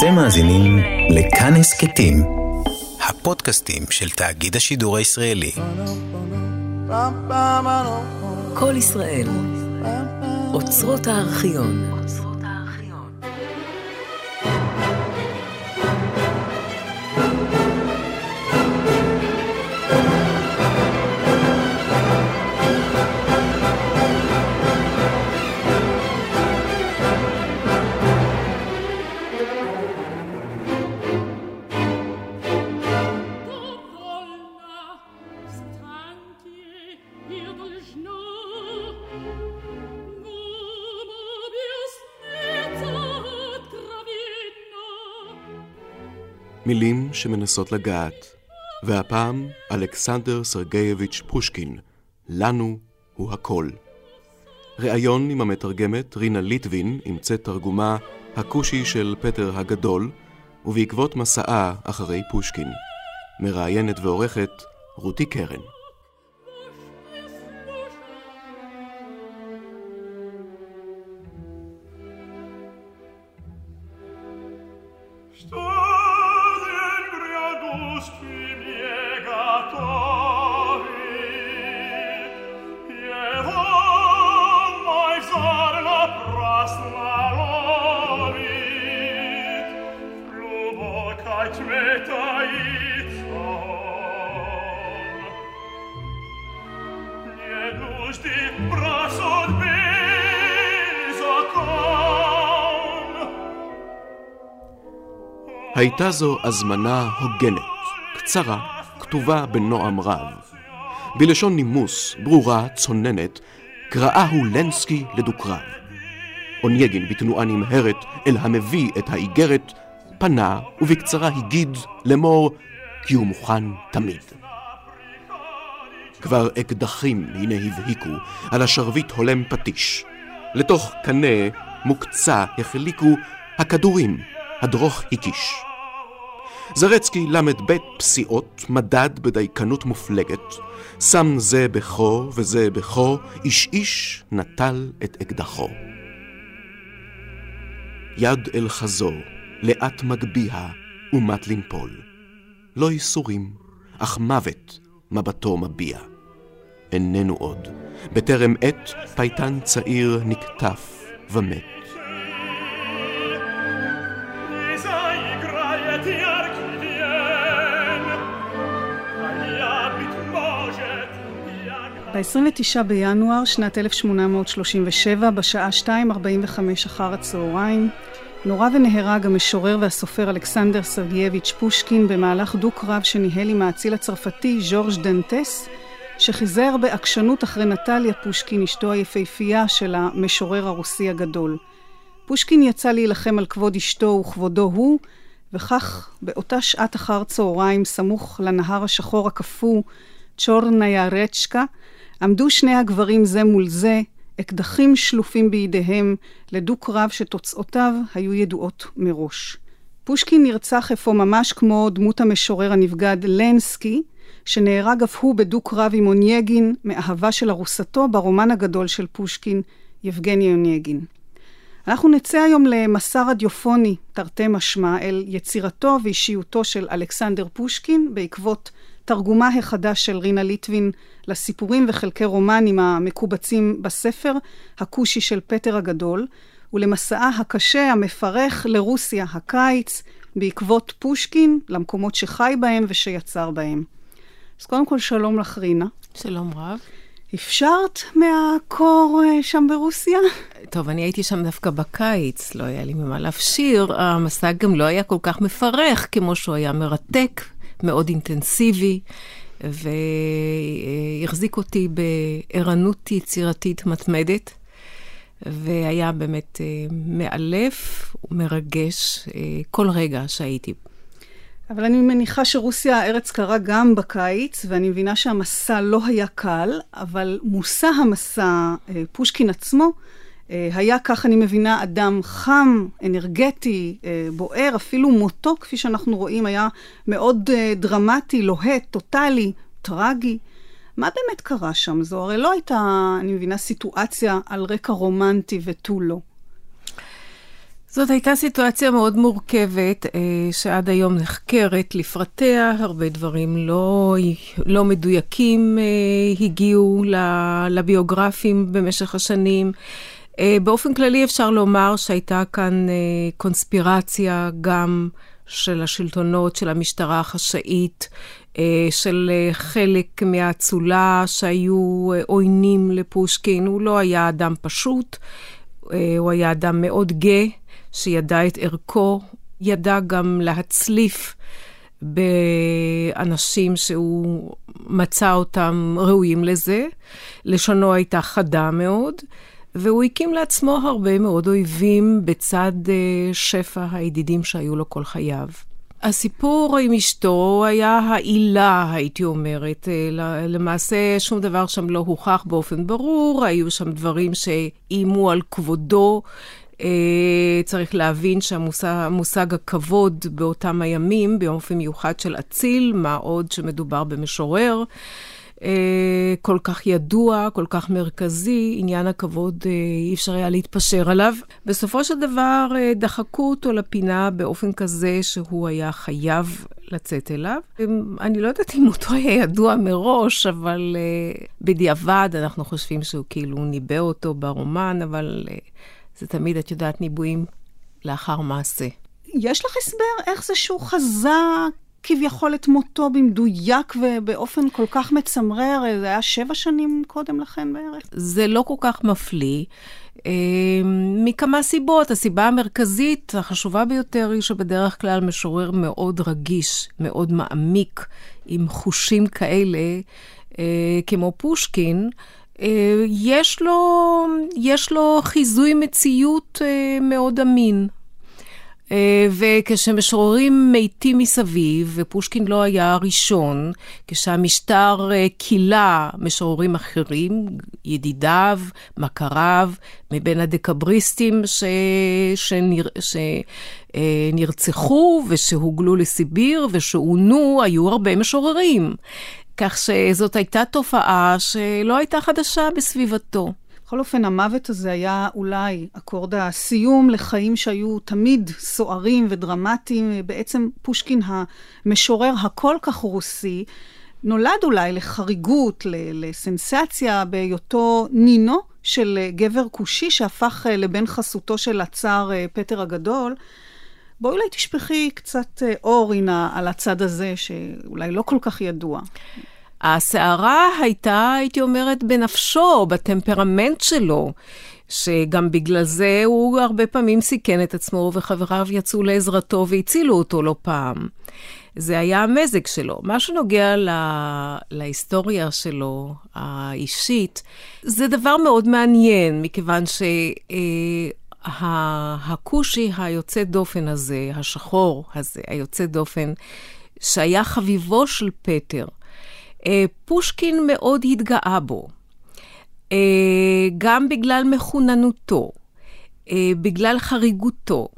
אתם מאזינים לכאן הסכתים, הפודקאסטים של תאגיד השידור הישראלי. כל ישראל, אוצרות הארכיון. שמנסות לגעת, והפעם אלכסנדר סרגייביץ' פושקין, לנו הוא הכל. ראיון עם המתרגמת רינה ליטבין צאת תרגומה הכושי של פטר הגדול, ובעקבות מסעה אחרי פושקין. מראיינת ועורכת רותי קרן. הייתה זו הזמנה הוגנת, קצרה, כתובה בנועם רב. בלשון נימוס, ברורה, צוננת, קראהו לנסקי לדו-קרב. אונייגין בתנועה נמהרת אל המביא את האיגרת, פנה ובקצרה הגיד לאמור כי הוא מוכן תמיד. כבר אקדחים הנה הבהיקו, על השרביט הולם פטיש. לתוך קנה מוקצה החליקו הכדורים, הדרוך הקיש. זרצקי ל"ב פסיעות, מדד בדייקנות מופלגת, שם זה בכו וזה בכו, איש איש נטל את אקדחו. יד אל חזו, לאט מגביה ומט לנפול. לא ייסורים, אך מוות מבטו מביע. איננו עוד, בטרם עת פייטן צעיר נקטף ומת. ב-29 בינואר שנת 1837, בשעה 2.45 אחר הצהריים, נורה ונהרג המשורר והסופר אלכסנדר סרגייביץ' פושקין במהלך דו-קרב שניהל עם האציל הצרפתי ז'ורג' דנטס, שחיזר בעקשנות אחרי נטליה פושקין, אשתו היפהפייה של המשורר הרוסי הגדול. פושקין יצא להילחם על כבוד אשתו וכבודו הוא, וכך באותה שעת אחר צהריים, סמוך לנהר השחור הקפוא, צ'ורניה רצ'קה, עמדו שני הגברים זה מול זה, אקדחים שלופים בידיהם, לדו-קרב שתוצאותיו היו ידועות מראש. פושקין נרצח אפוא ממש כמו דמות המשורר הנבגד לנסקי, שנהרג אף הוא בדו-קרב עם אונייגין, מאהבה של ארוסתו ברומן הגדול של פושקין, יבגני אונייגין. אנחנו נצא היום למסע רדיופוני, תרתי משמע, אל יצירתו ואישיותו של אלכסנדר פושקין, בעקבות תרגומה החדש של רינה ליטבין לסיפורים וחלקי רומנים המקובצים בספר, הכושי של פטר הגדול, ולמסעה הקשה, המפרך, לרוסיה, הקיץ, בעקבות פושקין, למקומות שחי בהם ושיצר בהם. אז קודם כל, שלום לך, רינה. שלום רב. אפשרת מהקור אה, שם ברוסיה? טוב, אני הייתי שם דווקא בקיץ, לא היה לי ממה להפשיר. המסע גם לא היה כל כך מפרך כמו שהוא היה מרתק מאוד אינטנסיבי, והחזיק אותי בערנות יצירתית מתמדת, והיה באמת אה, מאלף ומרגש אה, כל רגע שהייתי. אבל אני מניחה שרוסיה הארץ קרה גם בקיץ, ואני מבינה שהמסע לא היה קל, אבל מושא המסע, אה, פושקין עצמו, היה, כך אני מבינה, אדם חם, אנרגטי, אה, בוער, אפילו מותו, כפי שאנחנו רואים, היה מאוד אה, דרמטי, לוהט, טוטאלי, טרגי. מה באמת קרה שם? זו הרי לא הייתה, אני מבינה, סיטואציה על רקע רומנטי ותו לא. זאת הייתה סיטואציה מאוד מורכבת, אה, שעד היום נחקרת לפרטיה, הרבה דברים לא, לא מדויקים אה, הגיעו לביוגרפים במשך השנים. אה, באופן כללי אפשר לומר שהייתה כאן קונספירציה גם של השלטונות, של המשטרה החשאית, של חלק מהאצולה שהיו עוינים לפושקין. הוא לא היה אדם פשוט, הוא היה אדם מאוד גאה. שידע את ערכו, ידע גם להצליף באנשים שהוא מצא אותם ראויים לזה. לשונו הייתה חדה מאוד, והוא הקים לעצמו הרבה מאוד אויבים בצד uh, שפע הידידים שהיו לו כל חייו. הסיפור עם אשתו היה העילה, הייתי אומרת. אה, למעשה, שום דבר שם לא הוכח באופן ברור, היו שם דברים שאיימו על כבודו אה, צריך להבין שהמושג הכבוד באותם הימים, באופן מיוחד של אציל, מה עוד שמדובר במשורר. אה, כל כך ידוע, כל כך מרכזי, עניין הכבוד, אה, אי אפשר היה להתפשר עליו. בסופו של דבר דחקו אותו לפינה באופן כזה שהוא היה חייב לצאת אליו. אני לא יודעת אם אותו היה ידוע מראש, אבל בדיעבד אנחנו חושבים שהוא כאילו ניבא אותו ברומן, אבל זה תמיד, את יודעת, ניבויים לאחר מעשה. יש לך הסבר איך זה שהוא חזה כביכול את מותו במדויק ובאופן כל כך מצמרר? זה היה שבע שנים קודם לכן בערך? זה לא כל כך מפליא. אה, מכמה סיבות. הסיבה המרכזית, החשובה ביותר, היא שבדרך כלל משורר מאוד רגיש, מאוד מעמיק, עם חושים כאלה, אה, כמו פושקין, אה, יש לו, יש לו חיזוי מציאות אה, מאוד אמין. אה, וכשמשוררים מתים מסביב, ופושקין לא היה הראשון, כשהמשטר כילה משוררים אחרים, ידידיו, מכריו, מבין הדקבריסטים ש... שנר... שנרצחו ושהוגלו לסיביר ושעונו, היו הרבה משוררים. כך שזאת הייתה תופעה שלא הייתה חדשה בסביבתו. בכל אופן, המוות הזה היה אולי אקורד הסיום לחיים שהיו תמיד סוערים ודרמטיים. בעצם פושקין, המשורר הכל כך רוסי, נולד אולי לחריגות, לסנסציה, בהיותו נינו של גבר כושי שהפך לבן חסותו של הצאר אה, פטר הגדול. בואי אולי תשפכי קצת אה, אור, הנה, על הצד הזה, שאולי לא כל כך ידוע. הסערה הייתה, הייתי אומרת, בנפשו, בטמפרמנט שלו. שגם בגלל זה הוא הרבה פעמים סיכן את עצמו, וחבריו יצאו לעזרתו והצילו אותו לא פעם. זה היה המזג שלו. מה שנוגע לה, להיסטוריה שלו, האישית, זה דבר מאוד מעניין, מכיוון ש... אה, היוצא דופן הזה, השחור הזה, היוצא דופן, שהיה חביבו של פטר, פושקין מאוד התגאה בו, אה, גם בגלל מחוננותו, אה, בגלל חריגותו.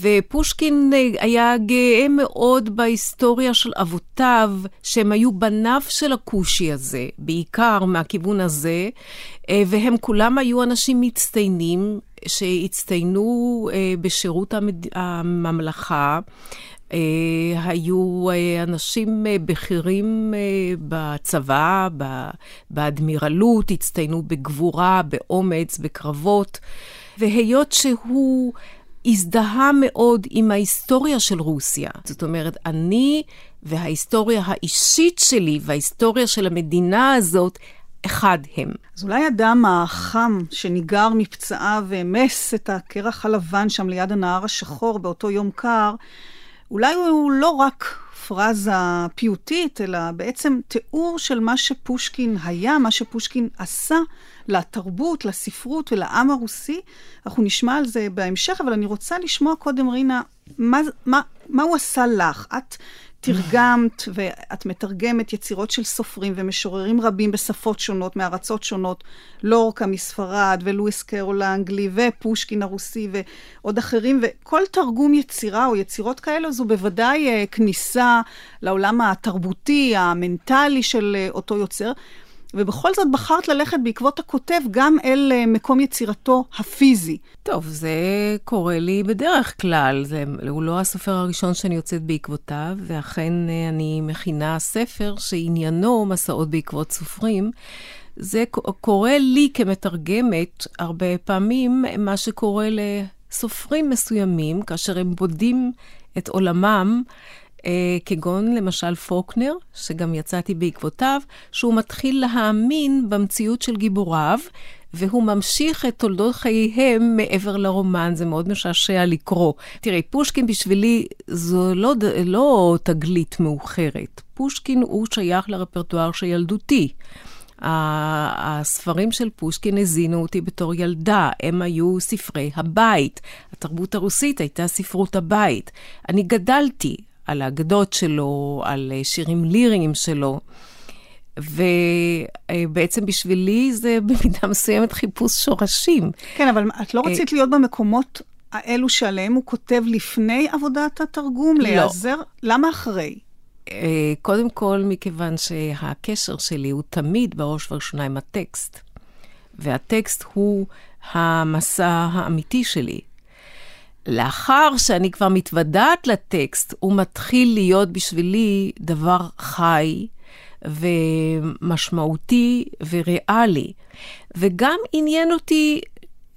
ופושקין היה גאה מאוד בהיסטוריה של אבותיו, שהם היו בניו של הכושי הזה, בעיקר מהכיוון הזה, והם כולם היו אנשים מצטיינים, שהצטיינו בשירות הממלכה. Uh, היו uh, אנשים uh, בכירים בצבא, באדמירלות, הצטיינו בגבורה, באומץ, בקרבות, והיות שהוא הזדהה מאוד עם ההיסטוריה של רוסיה, זאת אומרת, אני וההיסטוריה האישית שלי וההיסטוריה של המדינה הזאת, אחד הם. אז אולי הדם החם שניגר מפצעיו והמס את הקרח הלבן שם ליד הנהר השחור באותו יום קר, אולי הוא לא רק פרזה פיוטית, אלא בעצם תיאור של מה שפושקין היה, מה שפושקין עשה לתרבות, לספרות ולעם הרוסי. אנחנו נשמע על זה בהמשך, אבל אני רוצה לשמוע קודם, רינה, מה, מה, מה הוא עשה לך? את תרגמת ואת מתרגמת יצירות של סופרים ומשוררים רבים בשפות שונות, מארצות שונות, לורקה מספרד ולואיס קרול האנגלי ופושקין הרוסי ועוד אחרים, וכל תרגום יצירה או יצירות כאלה זו בוודאי uh, כניסה לעולם התרבותי, המנטלי של uh, אותו יוצר. ובכל זאת בחרת ללכת בעקבות הכותב גם אל אה, מקום יצירתו הפיזי. טוב, זה קורה לי בדרך כלל. זה, הוא לא הסופר הראשון שאני יוצאת בעקבותיו, ואכן אה, אני מכינה ספר שעניינו מסעות בעקבות סופרים. זה קורה לי כמתרגמת הרבה פעמים, מה שקורה לסופרים מסוימים, כאשר הם בודים את עולמם. אה, כגון למשל פוקנר, שגם יצאתי בעקבותיו, שהוא מתחיל להאמין במציאות של גיבוריו, והוא ממשיך את תולדות חייהם מעבר לרומן, זה מאוד משעשע לקרוא. תראי, פושקין בשבילי זו לא, לא תגלית מאוחרת. פושקין הוא שייך לרפרטואר של ילדותי. הספרים של פושקין הזינו אותי בתור ילדה, הם היו ספרי הבית. התרבות הרוסית הייתה ספרות הבית. אני גדלתי על האגדות שלו, על אה, שירים ליריים שלו. ובעצם בשבילי זה במידה מסוימת חיפוש שורשים. כן, אבל את לא רצית להיות במקומות האלו שעליהם הוא כותב לפני עבודת התרגום? לא. להיעזר? למה אחרי? אה, קודם כל, מכיוון שהקשר שלי הוא תמיד בראש ובראשונה עם הטקסט. והטקסט הוא המסע האמיתי שלי. לאחר שאני כבר מתוודעת לטקסט, הוא מתחיל להיות בשבילי דבר חי ומשמעותי וריאלי. וגם עניין אותי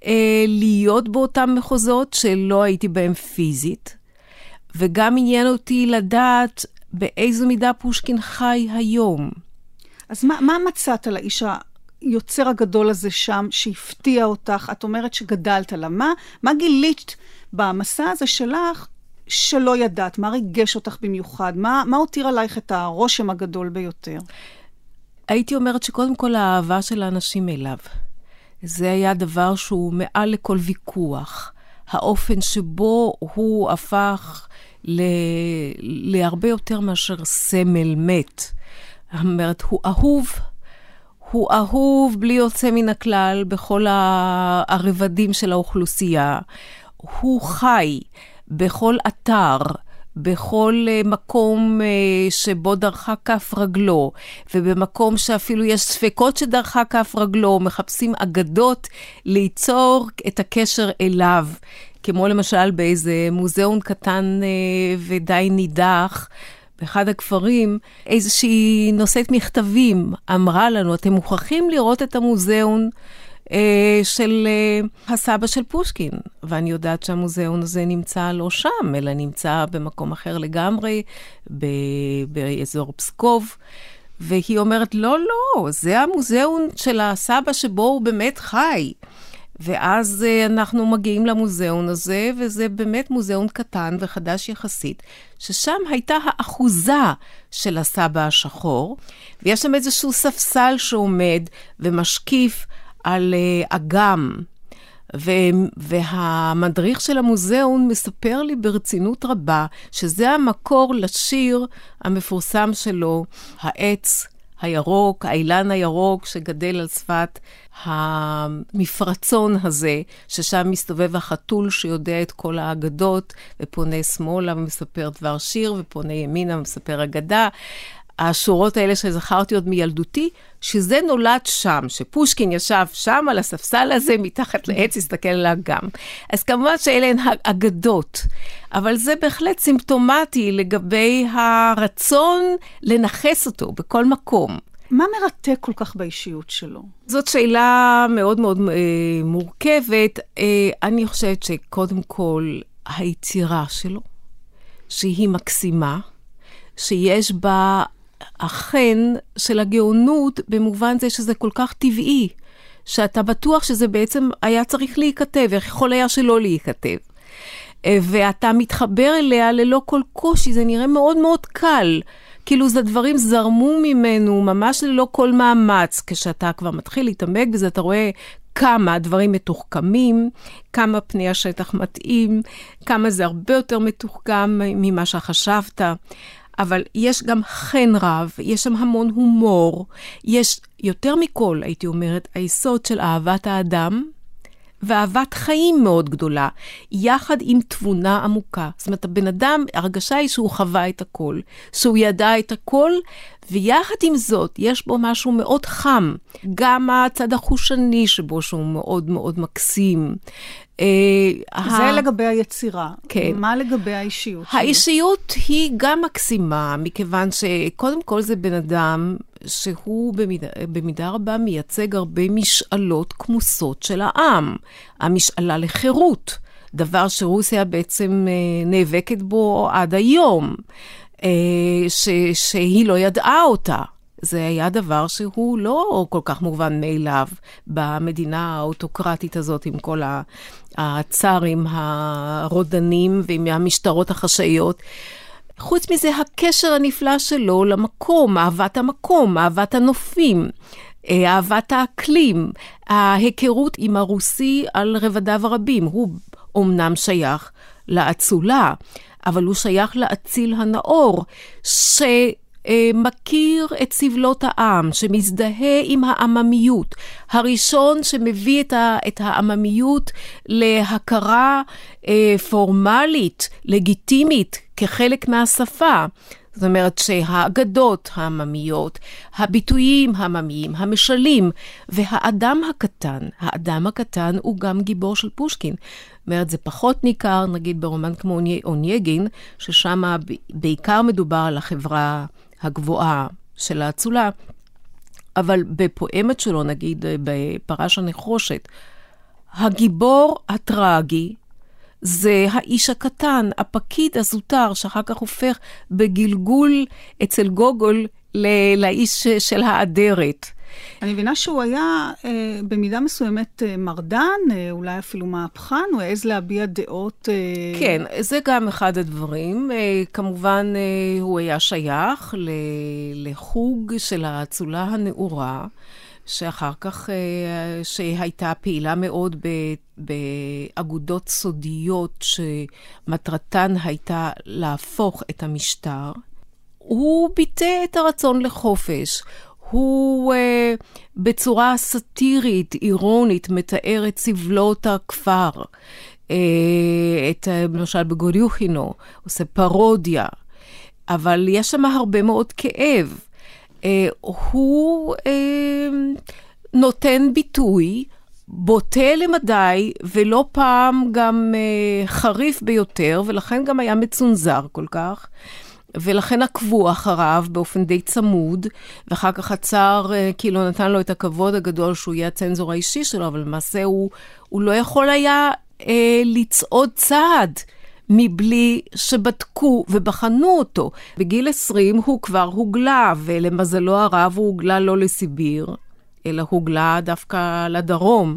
אה, להיות באותם מחוזות שלא הייתי בהם פיזית, וגם עניין אותי לדעת באיזו מידה פושקין חי היום. אז מה, מה מצאת על האיש היוצר הגדול הזה שם, שהפתיע אותך? את אומרת שגדלת עליו. מה, מה גילית במסע הזה שלך שלא ידעת? מה ריגש אותך במיוחד? מה, מה הותיר עלייך את הרושם הגדול ביותר? הייתי אומרת שקודם כל האהבה של האנשים אליו. זה היה דבר שהוא מעל לכל ויכוח. האופן שבו הוא הפך ל... להרבה יותר מאשר סמל מת. זאת אומרת, הוא אהוב, הוא אהוב בלי יוצא מן הכלל בכל הרבדים של האוכלוסייה. הוא חי בכל אתר, בכל uh, מקום uh, שבו דרכה כף רגלו, ובמקום שאפילו יש ספקות שדרכה כף רגלו, מחפשים אגדות ליצור את הקשר אליו. כמו למשל באיזה מוזיאון קטן uh, ודי נידח, באחד הכפרים, איזושהי נושאת מכתבים אמרה לנו, אתם מוכרחים לראות את המוזיאון אה, של אה, הסבא של פושקין. ואני יודעת שהמוזיאון הזה נמצא לא שם, אלא נמצא במקום אחר לגמרי, באזור פסקוב. והיא אומרת, לא, לא, זה המוזיאון של הסבא שבו הוא באמת חי. ואז uh, אנחנו מגיעים למוזיאון הזה, וזה באמת מוזיאון קטן וחדש יחסית, ששם הייתה האחוזה של הסבא השחור, ויש שם איזשהו ספסל שעומד ומשקיף על uh, אגם. והמדריך של המוזיאון מספר לי ברצינות רבה שזה המקור לשיר המפורסם שלו, העץ הירוק, האילן הירוק שגדל על שפת המפרצון הזה, ששם מסתובב החתול שיודע את כל האגדות, ופונה שמאלה ומספר דבר שיר, ופונה ימינה ומספר אגדה. השורות האלה שזכרתי עוד מילדותי, שזה נולד שם, שפושקין ישב שם על הספסל הזה, מתחת לעץ, הסתכל על האגם. אז כמובן שאלה הן אגדות, אבל זה בהחלט סימפטומטי לגבי הרצון לנכס אותו בכל מקום. מה מרתק כל כך באישיות שלו? זאת שאלה מאוד מאוד אה, מורכבת. אה, אני חושבת שקודם כל, היצירה שלו, שהיא מקסימה, שיש בה החן של הגאונות במובן זה שזה כל כך טבעי, שאתה בטוח שזה בעצם היה צריך להיכתב, איך יכול היה שלא להיכתב. אה, ואתה מתחבר אליה ללא כל קושי, זה נראה מאוד מאוד קל. כאילו זה דברים זרמו ממנו ממש ללא כל מאמץ. כשאתה כבר מתחיל להתעמק בזה, אתה רואה כמה דברים מתוחכמים, כמה פני השטח מתאים, כמה זה הרבה יותר מתוחכם ממה שחשבת. אבל יש גם חן רב, יש שם המון הומור, יש יותר מכל, הייתי אומרת, היסוד של אהבת האדם ואהבת חיים מאוד גדולה, יחד עם תבונה עמוקה. זאת אומרת, הבן אדם, הרגשה היא שהוא חווה את הכל, שהוא ידע את הכל, ויחד עם זאת, יש בו משהו מאוד חם. גם הצד החושני שבו, שהוא מאוד מאוד מקסים. אה, זה. לגבי היצירה. כן. מה לגבי האישיות שלו? האישיות היא גם מקסימה, מכיוון שקודם כל זה בן אדם שהוא במידה, במידה רבה מייצג הרבה משאלות כמוסות של העם. המשאלה לחירות, דבר שרוסיה בעצם אה, נאבקת בו עד היום, אה, ש, שהיא לא ידעה אותה. זה היה דבר שהוא לא כל כך מובן מאליו במדינה האוטוקרטית הזאת, עם כל הצארים הרודנים ועם המשטרות החשאיות. חוץ מזה, הקשר הנפלא שלו למקום, אהבת המקום, אהבת הנופים. אה, אהבת האקלים, ההיכרות עם הרוסי על רבדיו הרבים. הוא אומנם שייך לאצולה, אבל הוא שייך לאציל הנאור, ש... אה, מכיר את סבלות העם, שמזדהה עם העממיות. הראשון שמביא את, ה, את העממיות להכרה אה, פורמלית, לגיטימית, כחלק מהשפה. זאת אומרת שהאגדות העממיות, הביטויים העממיים, המשלים, והאדם הקטן, האדם הקטן הוא גם גיבור של פושקין. זאת אומרת, זה פחות ניכר, נגיד, ברומן כמו אונייגין, ששם בעיקר מדובר על החברה הגבוהה של האצולה, אבל בפואמת שלו, נגיד בפרש הנחושת, הגיבור הטרגי זה האיש הקטן, הפקיד הזוטר, שאחר כך הופך בגלגול אצל גוגול לאיש של האדרת. אני מבינה שהוא היה אה, במידה מסוימת אה, מרדן, אה, אולי אפילו מהפכן, הוא העז להביע דעות... אה... כן, זה גם אחד הדברים. אה, כמובן, אה, הוא היה שייך ל, לחוג של האצולה הנאורה. שאחר כך, אה, שהייתה פעילה מאוד באגודות סודיות שמטרתן הייתה להפוך את המשטר. הוא ביטא את הרצון לחופש. הוא uh, בצורה סאטירית, אירונית, מתאר את סבלות הכפר. Uh, את, uh, למשל בגוריוכינו, עושה פרודיה, אבל יש שם הרבה מאוד כאב. Uh, הוא uh, נותן ביטוי בוטה למדי, ולא פעם גם uh, חריף ביותר, ולכן גם היה מצונזר כל כך. ולכן עקבו אחריו באופן די צמוד, ואחר כך הצאר אה, כאילו נתן לו את הכבוד הגדול שהוא יהיה הצנזור האישי שלו, אבל למעשה הוא, הוא לא יכול היה אה, לצעוד צעד. מבלי שבדקו ובחנו אותו. בגיל 20 הוא כבר הוגלה, ולמזלו הרב הוא הוגלה לא לסיביר, אלא הוגלה דווקא לדרום.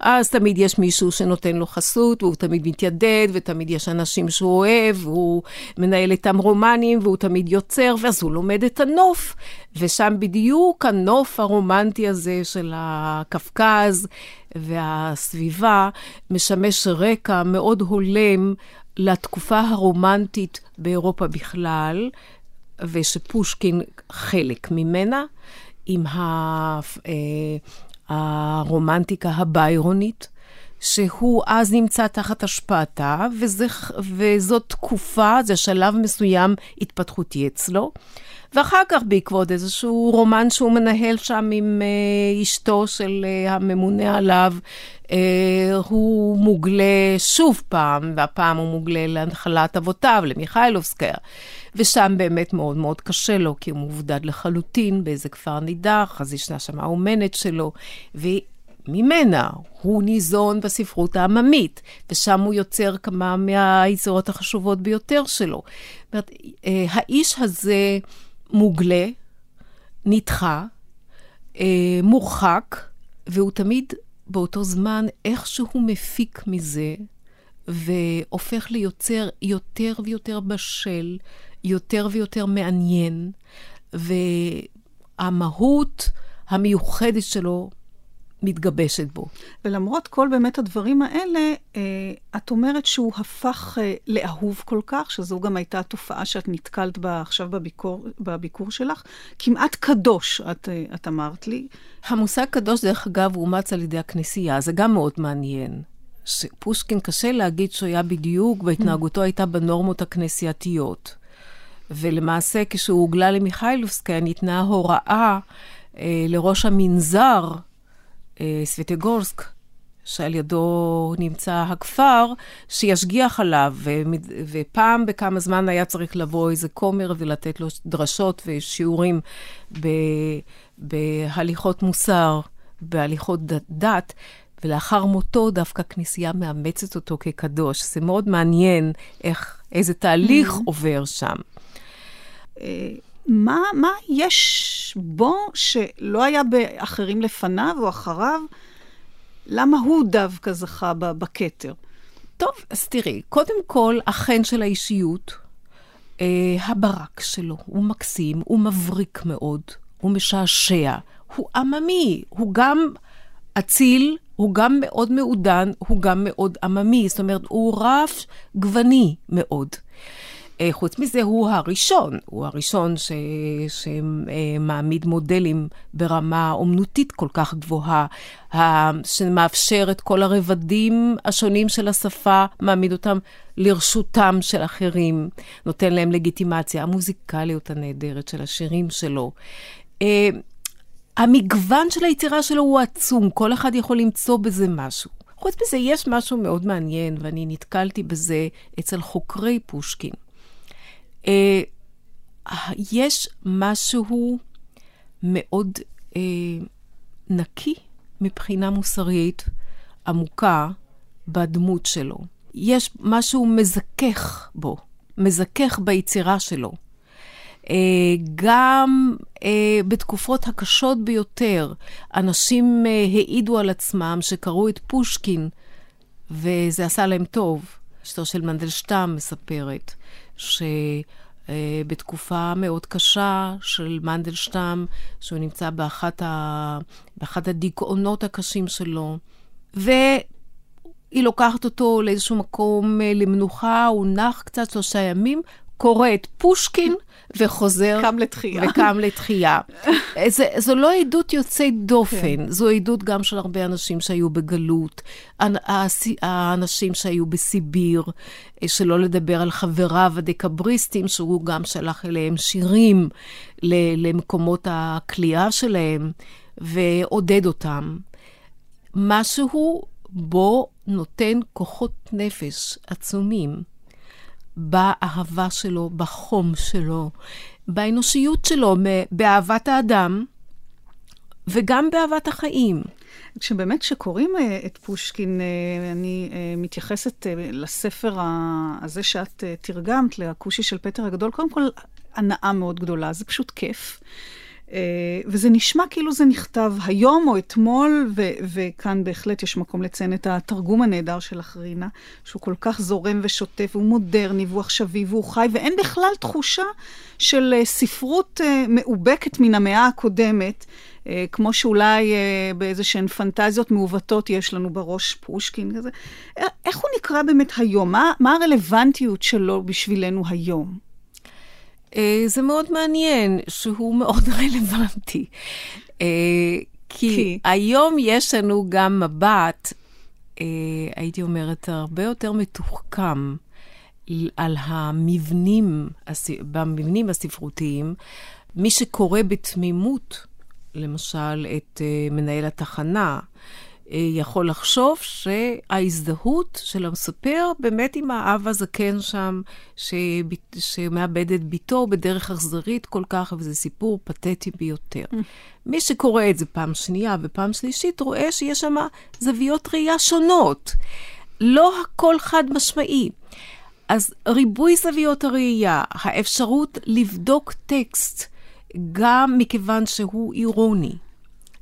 אז תמיד יש מישהו שנותן לו חסות, והוא תמיד מתיידד, ותמיד יש אנשים שהוא אוהב, והוא מנהל איתם רומנים, והוא תמיד יוצר, ואז הוא לומד את הנוף. ושם בדיוק הנוף הרומנטי הזה של הקווקז והסביבה משמש רקע מאוד הולם לתקופה הרומנטית באירופה בכלל, ושפושקין חלק ממנה, עם ה... הרומנטיקה הביירונית, שהוא אז נמצא תחת השפעתה, וזה, וזאת תקופה, זה שלב מסוים התפתחותי אצלו. ואחר כך, בעקבות איזשהו רומן שהוא מנהל שם עם אה, אשתו של אה, הממונה עליו, אה, הוא מוגלה שוב פעם, והפעם הוא מוגלה להנחלת אבותיו, למיכאילובסקיה. ושם באמת מאוד מאוד קשה לו, כי הוא מבודד לחלוטין באיזה כפר נידח, אז ישנה שם האומנת שלו, וממנה הוא ניזון בספרות העממית, ושם הוא יוצר כמה מהיצירות החשובות ביותר שלו. זאת אומרת, אה, האיש הזה מוגלה, נדחה, אה, מורחק, והוא תמיד באותו זמן איכשהו מפיק מזה, והופך ליוצר יותר ויותר בשל, יותר ויותר מעניין, והמהות המיוחדת שלו מתגבשת בו. ולמרות כל באמת הדברים האלה, אה, את אומרת שהוא הפך אה, לאהוב כל כך, שזו גם הייתה התופעה שאת נתקלת בה עכשיו בביקור, בביקור שלך, כמעט קדוש, את, אה, את אמרת לי. המושג קדוש, דרך אגב, אומץ על ידי הכנסייה, זה גם מאוד מעניין. פושקין, קשה להגיד שהוא היה בדיוק, והתנהגותו הייתה בנורמות הכנסייתיות. ולמעשה, כשהוא הוגלה למיכאילובסקיה, ניתנה הוראה אה, לראש המנזר, אה, סוויטגורסק, שעל ידו נמצא הכפר, שישגיח עליו, ו- ופעם בכמה זמן היה צריך לבוא איזה כומר ולתת לו דרשות ושיעורים ב- בהליכות מוסר, בהליכות ד- דת. ולאחר מותו דווקא הכנסייה מאמצת אותו כקדוש. זה מאוד מעניין איך, איזה תהליך mm-hmm. עובר שם. מה, מה יש בו שלא היה באחרים לפניו או אחריו? למה הוא דווקא זכה בכתר? טוב, אז תראי, קודם כל, החן של האישיות, אה, הברק שלו, הוא מקסים, הוא מבריק מאוד, הוא משעשע, הוא עממי, הוא גם אציל, הוא גם מאוד מעודן, הוא גם מאוד עממי, זאת אומרת, הוא רף גווני מאוד. אה, חוץ מזה, הוא הראשון, הוא הראשון ש... שמעמיד מודלים ברמה אומנותית כל כך גבוהה, שמאפשר את כל הרבדים השונים של השפה, מעמיד אותם לרשותם של אחרים, נותן להם לגיטימציה, המוזיקליות הנהדרת של השירים שלו. אה, המגוון של היצירה שלו הוא עצום, כל אחד יכול למצוא בזה משהו. חוץ מזה, יש משהו מאוד מעניין, ואני נתקלתי בזה אצל חוקרי פושקין. אה, יש משהו מאוד אה, נקי מבחינה מוסרית עמוקה בדמות שלו. יש משהו מזכך בו, מזכך ביצירה שלו. אה, גם אה, בתקופות הקשות ביותר, אנשים אה, העידו על עצמם שקראו את פושקין, וזה עשה להם טוב. אשתו של מנדלשטם מספרת שבתקופה מאוד קשה של מנדלשטם, שהוא נמצא באחת, ה... באחת הדיכאונות הקשים שלו, והיא לוקחת אותו לאיזשהו מקום למנוחה, הוא נח קצת שלושה ימים, קורא את פושקין וחוזר... קם לתחייה. וקם לתחייה. זה, זו לא עדות יוצאת דופן, כן. זו עדות גם של הרבה אנשים שהיו בגלות, האנשים שהיו בסיביר, שלא לדבר על חבריו הדקבריסטים, שהוא גם שלח אליהם שירים למקומות הכליאה שלהם, ועודד אותם. משהו בו נותן כוחות נפש עצומים. באהבה שלו, בחום שלו, באנושיות שלו, באהבת האדם וגם באהבת החיים. כשבאמת כשקוראים uh, את פושקין, uh, אני uh, מתייחסת לספר הזה שאת תרגמת, לכושי של פטר הגדול, קודם כל, הנאה מאוד גדולה, זה פשוט כיף. אה, וזה נשמע כאילו זה נכתב היום או אתמול, ו- וכאן בהחלט יש מקום לציין את התרגום הנהדר של אחרינה, שהוא כל כך זורם ושוטף, והוא מודרני, והוא עכשווי, והוא חי, ואין בכלל תחושה של אה, ספרות אה, מאובקת מן המאה הקודמת, כמו שאולי באיזה שהן פנטזיות מעוותות יש לנו בראש פושקין כזה. איך הוא נקרא באמת היום? מה, מה הרלוונטיות שלו בשבילנו היום? אה, זה מאוד מעניין שהוא מאוד רלוונטי. אה, כי, כי היום יש לנו גם מבט, אה, הייתי אומרת, הרבה יותר מתוחכם על המבנים, במבנים הספרותיים. מי שקורא בתמימות, למשל, את מנהל התחנה, אה, יכול לחשוב שההזדהות של המספר באמת עם האב הזקן שם, שמאבד את ביתו בדרך אכזרית כל כך, וזה סיפור פתטי ביותר. Mm. מי שקורא את זה פעם שנייה ופעם שלישית, רואה שיש שם זוויות ראייה שונות. לא הכל חד משמעי. אז ריבוי זוויות הראייה, האפשרות לבדוק טקסט, גם מכיוון שהוא אירוני,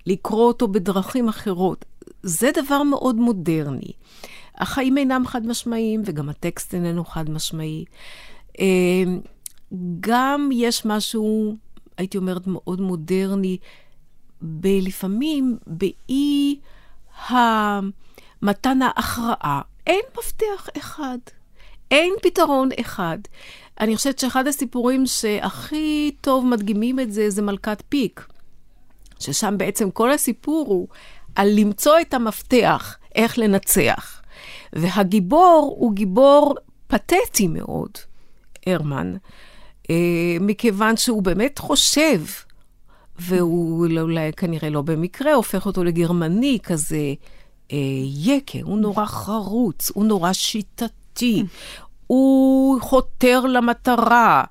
לקרוא אותו בדרכים אחרות, זה דבר מאוד מודרני. החיים אינם חד משמעיים, וגם הטקסט איננו חד משמעי. אמ, גם יש משהו, הייתי אומרת, מאוד מודרני ב- לפעמים באי מתן ההכרעה. אין מפתח אחד, אין פתרון אחד. אני חושבת שאחד הסיפורים שהכי טוב מדגימים את זה, זה מלכת פיק. ששם בעצם כל הסיפור הוא על למצוא את המפתח, איך לנצח. והגיבור הוא גיבור פתטי מאוד, הרמן, אה, מכיוון שהוא באמת חושב, והוא אולי כנראה לא במקרה הופך אותו לגרמני כזה אה, יקה, הוא נורא חרוץ, הוא נורא שיטתי, הוא חותר למטרה,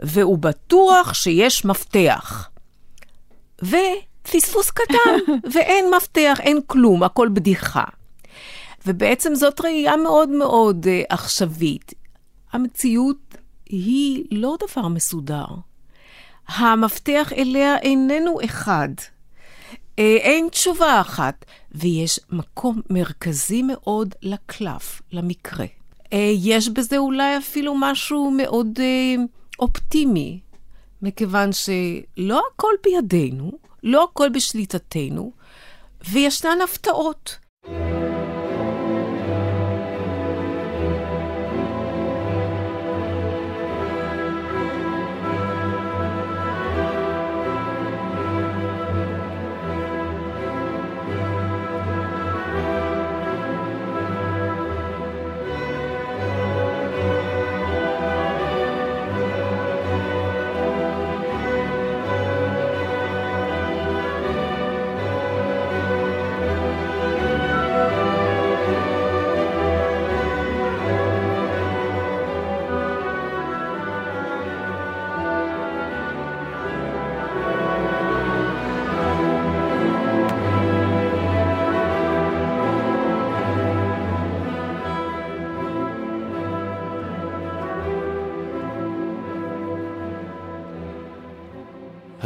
והוא בטוח שיש מפתח. ופספוס קטן, ואין מפתח, אין כלום, הכל בדיחה. ובעצם זאת ראייה מאוד מאוד uh, עכשווית. המציאות היא לא דבר מסודר. המפתח אליה איננו אחד. אה, אין תשובה אחת, ויש מקום מרכזי מאוד לקלף, למקרה. אה, יש בזה אולי אפילו משהו מאוד אה, אופטימי, מכיוון שלא הכל בידינו, לא הכל בשליטתנו, וישנן הפתעות.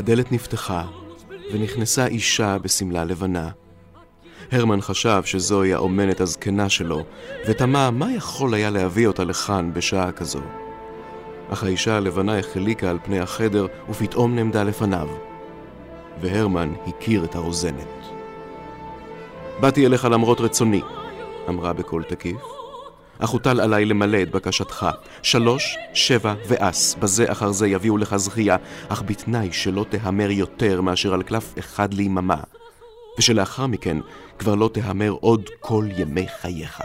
הדלת נפתחה, ונכנסה אישה בשמלה לבנה. הרמן חשב שזוהי האומנת הזקנה שלו, ותמה מה יכול היה להביא אותה לכאן בשעה כזו. אך האישה הלבנה החליקה על פני החדר, ופתאום נעמדה לפניו. והרמן הכיר את הרוזנת. באתי אליך למרות רצוני, אמרה בקול תקיף. אך הוטל עליי למלא את בקשתך. שלוש, שבע ואס, בזה אחר זה יביאו לך זכייה, אך בתנאי שלא תהמר יותר מאשר על קלף אחד ליממה, ושלאחר מכן כבר לא תהמר עוד כל ימי חייך.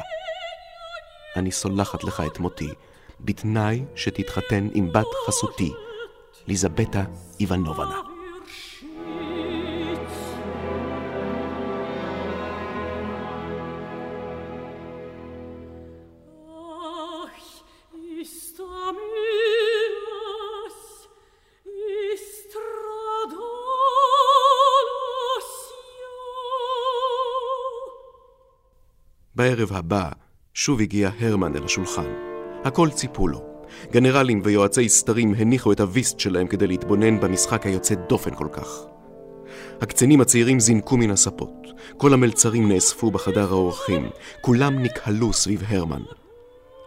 אני סולחת לך את מותי, בתנאי שתתחתן עם בת חסותי, ליזבטה איבנובנה. בערב הבא שוב הגיע הרמן אל השולחן. הכל ציפו לו. גנרלים ויועצי סתרים הניחו את הוויסט שלהם כדי להתבונן במשחק היוצא דופן כל כך. הקצינים הצעירים זינקו מן הספות, כל המלצרים נאספו בחדר האורחים, כולם נקהלו סביב הרמן.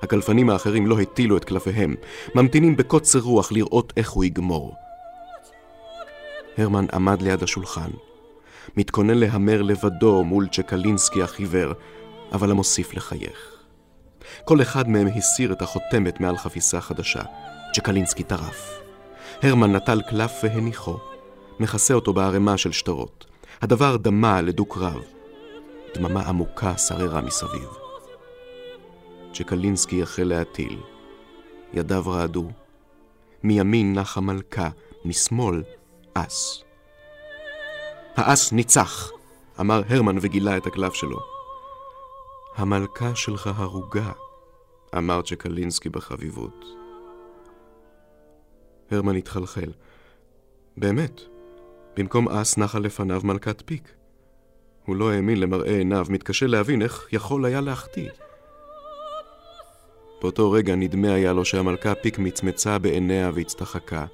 הקלפנים האחרים לא הטילו את קלפיהם, ממתינים בקוצר רוח לראות איך הוא יגמור. הרמן עמד ליד השולחן, מתכונן להמר לבדו מול צ'קלינסקי החיוור, אבל המוסיף לחייך. כל אחד מהם הסיר את החותמת מעל חפיסה חדשה. צ'קלינסקי טרף. הרמן נטל קלף והניחו, מכסה אותו בערימה של שטרות. הדבר דמה לדו-קרב. דממה עמוקה שררה מסביב. צ'קלינסקי החל להטיל. ידיו רעדו. מימין נחה מלכה, משמאל אס. האס ניצח, אמר הרמן וגילה את הקלף שלו. המלכה שלך הרוגה, אמר צ'קלינסקי בחביבות. הרמן התחלחל. באמת, במקום אס נחה לפניו מלכת פיק. הוא לא האמין למראה עיניו, מתקשה להבין איך יכול היה להחטיא. באותו רגע נדמה היה לו שהמלכה פיק מצמצה בעיניה והצטחקה.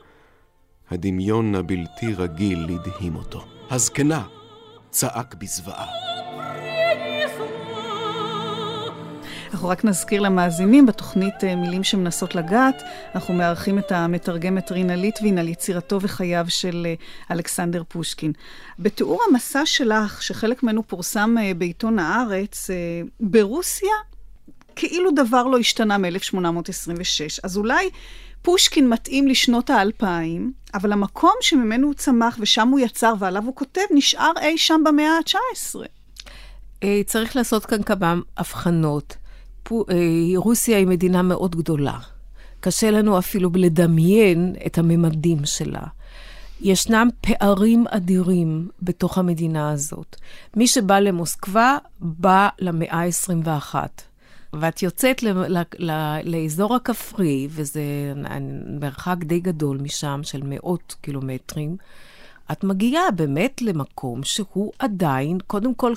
הדמיון הבלתי רגיל הדהים אותו. הזקנה צעק בזוועה. אנחנו רק נזכיר למאזינים, בתוכנית אה, מילים שמנסות לגעת, אנחנו מארחים את המתרגמת רינה ליטבין על יצירתו וחייו של אה, אלכסנדר פושקין. בתיאור המסע שלך, שחלק ממנו פורסם אה, בעיתון הארץ, ברוסיה כאילו דבר לא השתנה מ-1826. אז אולי פושקין מתאים לשנות האלפיים, אבל המקום שממנו הוא צמח ושם הוא יצר ועליו הוא כותב, נשאר אי שם במאה ה-19. אה, צריך לעשות כאן כמה הבחנות. אה, רוסיה היא מדינה מאוד גדולה. קשה לנו אפילו לדמיין את הממדים שלה. ישנם פערים אדירים בתוך המדינה הזאת. מי שבא למוסקבה, בא למאה ה-21. ואת יוצאת ל- ל- ל- לאזור הכפרי, וזה מרחק די גדול משם, של מאות קילומטרים, את מגיעה באמת למקום שהוא עדיין, קודם כל,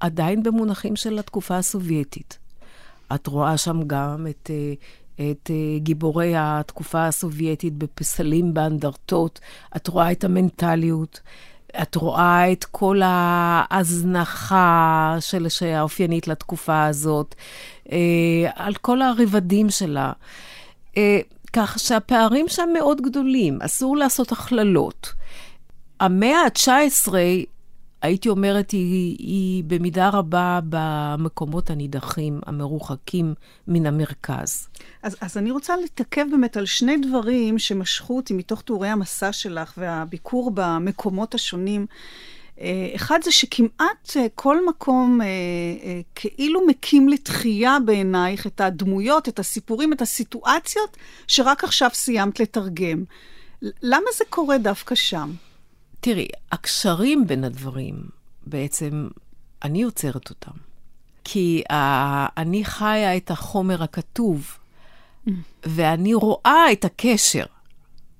עדיין במונחים של התקופה הסובייטית. את רואה שם גם את, אה, את אה, גיבורי התקופה הסובייטית בפסלים, באנדרטות, את רואה את המנטליות. את רואה את כל ההזנחה של, שהאופיינית לתקופה הזאת, אה, על כל הרבדים שלה. אה, כך שהפערים שם מאוד גדולים, אסור לעשות הכללות. המאה ה-19 הייתי אומרת, היא, היא במידה רבה במקומות הנידחים, המרוחקים מן המרכז. אז, אז אני רוצה להתעכב באמת על שני דברים שמשכו אותי מתוך תיאורי המסע שלך והביקור במקומות השונים. אה, אחד זה שכמעט אה, כל מקום אה, כאילו מקים לתחייה בעינייך את הדמויות, את הסיפורים, את הסיטואציות שרק עכשיו סיימת לתרגם. למה זה קורה דווקא שם? תראי, הקשרים בין הדברים, בעצם, אני יוצרת אותם. כי uh, אני חיה את החומר הכתוב, ואני רואה את הקשר.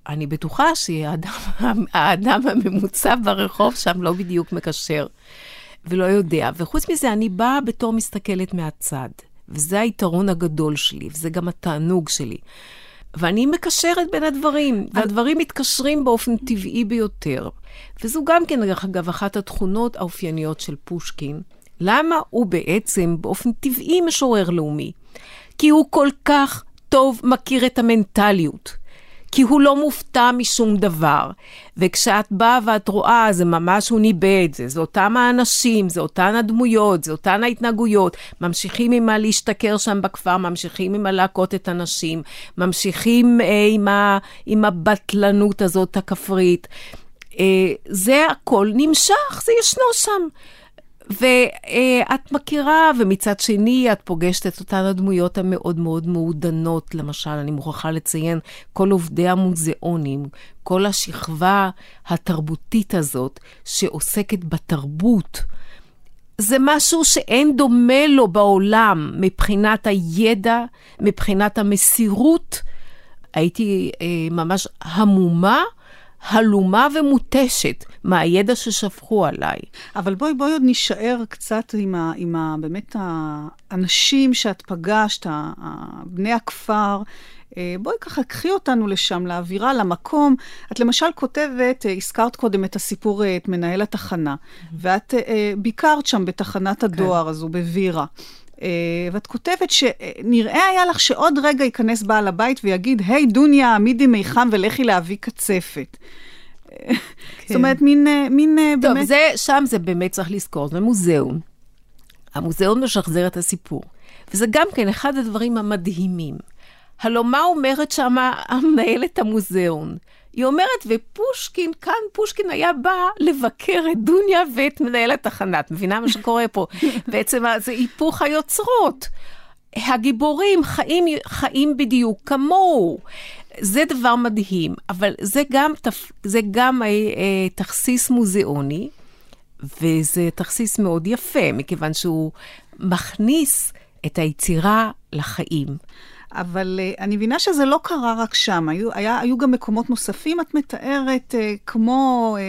אני בטוחה שהאדם הממוצע ברחוב שם לא בדיוק מקשר ולא יודע. וחוץ מזה, אני באה בתור מסתכלת מהצד, וזה היתרון הגדול שלי, וזה גם התענוג שלי. ואני מקשרת בין הדברים, והדברים מתקשרים באופן טבעי ביותר. וזו גם כן, דרך אגב, אחת התכונות האופייניות של פושקין. למה הוא בעצם באופן טבעי משורר לאומי? כי הוא כל כך טוב מכיר את המנטליות. כי הוא לא מופתע משום דבר. וכשאת באה ואת רואה, זה ממש הוא ניבא את זה, זה אותם האנשים, זה אותן הדמויות, זה אותן ההתנהגויות. ממשיכים עם הלהשתכר שם בכפר, ממשיכים עם הלהכות את הנשים, ממשיכים אה, עם, ה, עם הבטלנות הזאת הכפרית. אה, זה הכל נמשך, זה ישנו שם. ואת מכירה, ומצד שני את פוגשת את אותן הדמויות המאוד מאוד מעודנות, למשל, אני מוכרחה לציין, כל עובדי המוזיאונים, כל השכבה התרבותית הזאת שעוסקת בתרבות, זה משהו שאין דומה לו בעולם מבחינת הידע, מבחינת המסירות. הייתי אה, ממש המומה הלומה ומותשת מהידע ששפכו עליי. אבל בואי, בואי עוד נישאר קצת עם, ה, עם ה, באמת האנשים שאת פגשת, בני הכפר. אה, בואי ככה, קחי אותנו לשם, לאווירה, למקום. את למשל כותבת, אה, הזכרת קודם את הסיפור, אה, את מנהל התחנה, ואת ביקרת שם בתחנת כן. הדואר כן. הזו, בווירה. ואת כותבת שנראה היה לך שעוד רגע ייכנס בעל הבית ויגיד, היי, דוניה, העמידי מיחם ולכי להביא קצפת. כן. זאת אומרת, מין, מין טוב, באמת... טוב, שם זה באמת צריך לזכור, זה מוזיאון. המוזיאון משחזר את הסיפור. וזה גם כן אחד הדברים המדהימים. הלוא מה אומרת שמה המנהלת המוזיאון? היא אומרת, ופושקין, כאן פושקין היה בא לבקר את דוניה ואת מנהל התחנה. את מבינה מה שקורה פה? בעצם זה היפוך היוצרות. הגיבורים חיים, חיים בדיוק כמוהו. זה דבר מדהים, אבל זה גם, זה גם אה, אה, תכסיס מוזיאוני, וזה תכסיס מאוד יפה, מכיוון שהוא מכניס את היצירה לחיים. אבל uh, אני מבינה שזה לא קרה רק שם, היו, היה, היו גם מקומות נוספים, את מתארת, uh, כמו uh,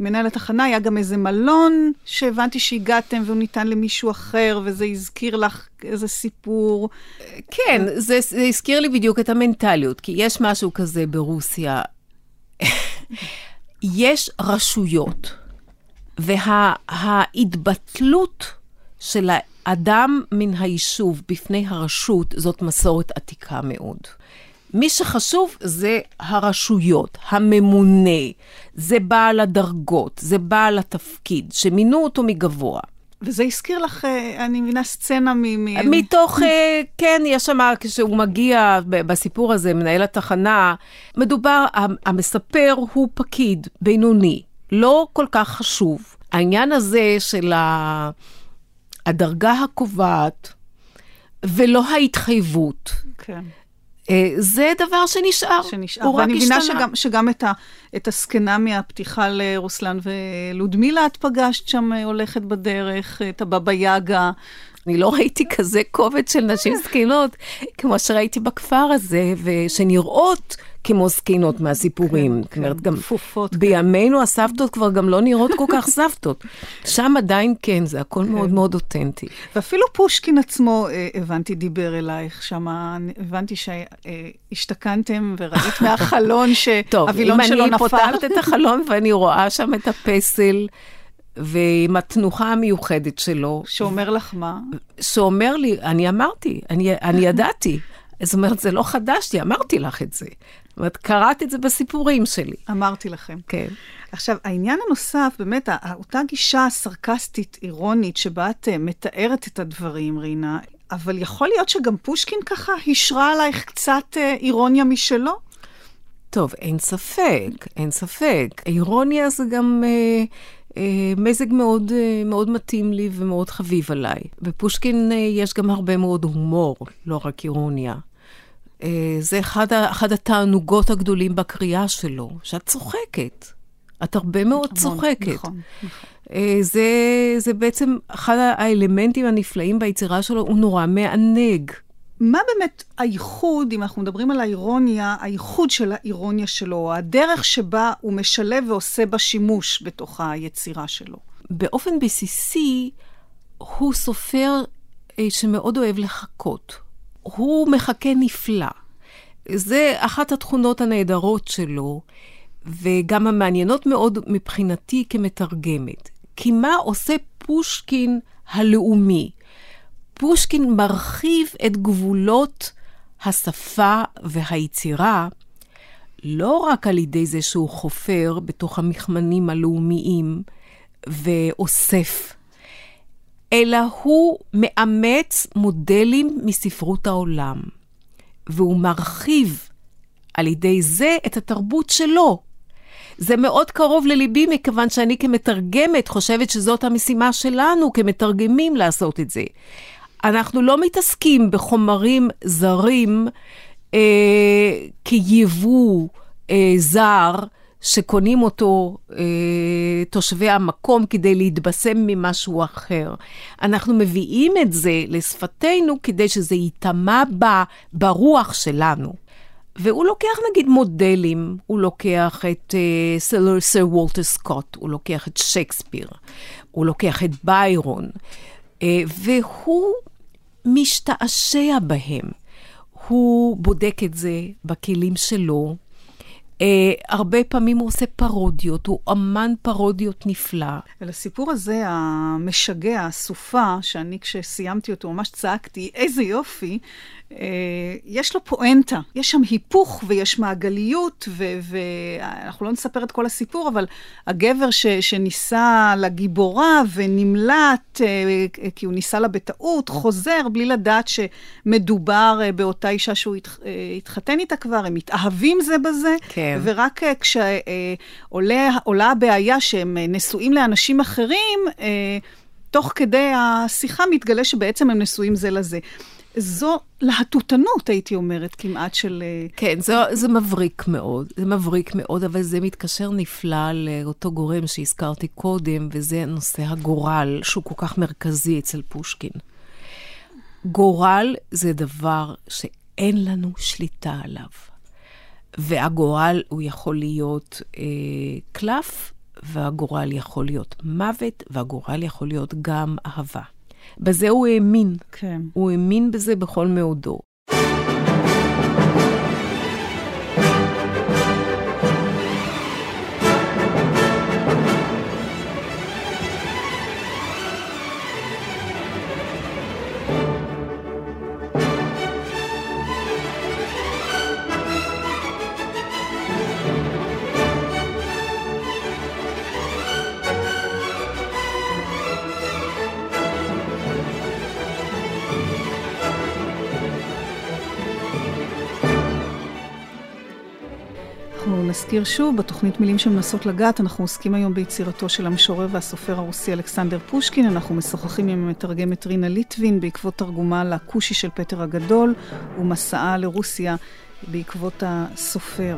מנהל התחנה, היה גם איזה מלון שהבנתי שהגעתם והוא ניתן למישהו אחר, וזה הזכיר לך איזה סיפור. כן, זה, זה הזכיר לי בדיוק את המנטליות, כי יש משהו כזה ברוסיה. יש רשויות, וההתבטלות של אדם מן היישוב בפני הרשות זאת מסורת עתיקה מאוד. מי שחשוב זה הרשויות, הממונה, זה בעל הדרגות, זה בעל התפקיד, שמינו אותו מגבוה. וזה הזכיר לך, אה, אני מבינה, סצנה מ... מתוך, אה, כן, יש שם, כשהוא מגיע בסיפור הזה, מנהל התחנה, מדובר, המספר הוא פקיד בינוני, לא כל כך חשוב. העניין הזה של הדרגה הקובעת, ולא ההתחייבות. כן. אה, זה דבר שנשאר, שנשאר. הוא רק השתנה. ואני מבינה שגם, שגם את, ה, את הזקנה מהפתיחה לרוסלן ולודמילה את פגשת שם אה, הולכת בדרך, את הבבא יאגה. אני לא ראיתי כזה קובץ של נשים זקנות כמו שראיתי בכפר הזה, ושנראות כמו זקנות מהסיפורים. כן, כן, גם כפופות. בימינו כן. הסבתות כבר גם לא נראות כל כך סבתות. שם עדיין כן, זה הכל כן. מאוד מאוד אותנטי. ואפילו פושקין עצמו, אה, הבנתי, דיבר אלייך. שם הבנתי שהשתכנתם וראית מהחלון שהווילון שלו נפל. טוב, אם אני פותחת את החלון ואני רואה שם את הפסל, ועם התנוחה המיוחדת שלו. שאומר לך מה? שאומר לי, אני אמרתי, אני, אני ידעתי. זאת אומרת, זה לא חדש לי, אמרתי לך את זה. זאת אומרת, קראת את זה בסיפורים שלי. אמרתי לכם. כן. עכשיו, העניין הנוסף, באמת, אותה גישה סרקסטית, אירונית, שבה את אה, מתארת את הדברים, רינה, אבל יכול להיות שגם פושקין ככה השרה עלייך קצת אה, אירוניה משלו? טוב, אין ספק, אין ספק. אירוניה זה גם... אה, אה, מזג מאוד, אה, מאוד מתאים לי ומאוד חביב עליי. בפושקין אה, יש גם הרבה מאוד הומור, לא רק אירוניה. זה אחד, אחד התענוגות הגדולים בקריאה שלו, שאת צוחקת. את הרבה מאוד צוחקת. נכון, נכון. זה, זה בעצם אחד האלמנטים הנפלאים ביצירה שלו, הוא נורא מענג. מה באמת הייחוד, אם אנחנו מדברים על האירוניה, הייחוד של האירוניה שלו, הדרך שבה הוא משלב ועושה בה שימוש בתוך היצירה שלו? באופן בסיסי, הוא סופר אה, שמאוד אוהב לחכות. הוא מחכה נפלא. זה אחת התכונות הנהדרות שלו, וגם המעניינות מאוד מבחינתי כמתרגמת. כי מה עושה פושקין הלאומי? פושקין מרחיב את גבולות השפה והיצירה לא רק על ידי זה שהוא חופר בתוך המכמנים הלאומיים ואוסף, אלא הוא מאמץ מודלים מספרות העולם, והוא מרחיב על ידי זה את התרבות שלו. זה מאוד קרוב לליבי, מכיוון שאני כמתרגמת חושבת שזאת המשימה שלנו כמתרגמים לעשות את זה. אנחנו לא מתעסקים בחומרים זרים אה, כיבוא אה, זר, שקונים אותו אה, תושבי המקום כדי להתבשם ממשהו אחר. אנחנו מביאים את זה לשפתנו כדי שזה ייטמע ברוח שלנו. והוא לוקח נגיד מודלים, הוא לוקח את uh, סר, סר וולטר סקוט, הוא לוקח את שייקספיר, הוא לוקח את ביירון, uh, והוא משתעשע בהם. הוא בודק את זה בכלים שלו. Uh, הרבה פעמים הוא עושה פרודיות, הוא אמן פרודיות נפלא. ולסיפור הזה, המשגע, הסופה, שאני כשסיימתי אותו ממש צעקתי, איזה יופי, יש לו פואנטה, יש שם היפוך ויש מעגליות, ואנחנו לא נספר את כל הסיפור, אבל הגבר ש, שניסה לגיבורה ונמלט, אה, כי הוא ניסה לה בטעות, חוזר בלי לדעת שמדובר אה, באותה אישה שהוא התח, התחתן איתה כבר, הם מתאהבים זה בזה, כן. ורק כשעולה הבעיה שהם נשואים לאנשים אחרים, תוך כדי השיחה מתגלה שבעצם הם נשואים זה לזה. זו להטוטנות, הייתי אומרת, כמעט של... אה, כן, זה, זה מבריק מאוד, זה מבריק מאוד, אבל זה מתקשר נפלא לאותו גורם שהזכרתי קודם, וזה נושא הגורל, שהוא כל כך מרכזי אצל פושקין. גורל זה דבר שאין לנו שליטה עליו. והגורל הוא יכול להיות אה, קלף, והגורל יכול להיות מוות, והגורל יכול להיות גם אהבה. בזה הוא האמין. כן. הוא האמין בזה בכל מאודו. נזכיר שוב, בתוכנית מילים שמנסות לגעת, אנחנו עוסקים היום ביצירתו של המשורר והסופר הרוסי אלכסנדר פושקין. אנחנו משוחחים עם המתרגמת רינה ליטווין בעקבות תרגומה לכושי של פטר הגדול ומסעה לרוסיה בעקבות הסופר.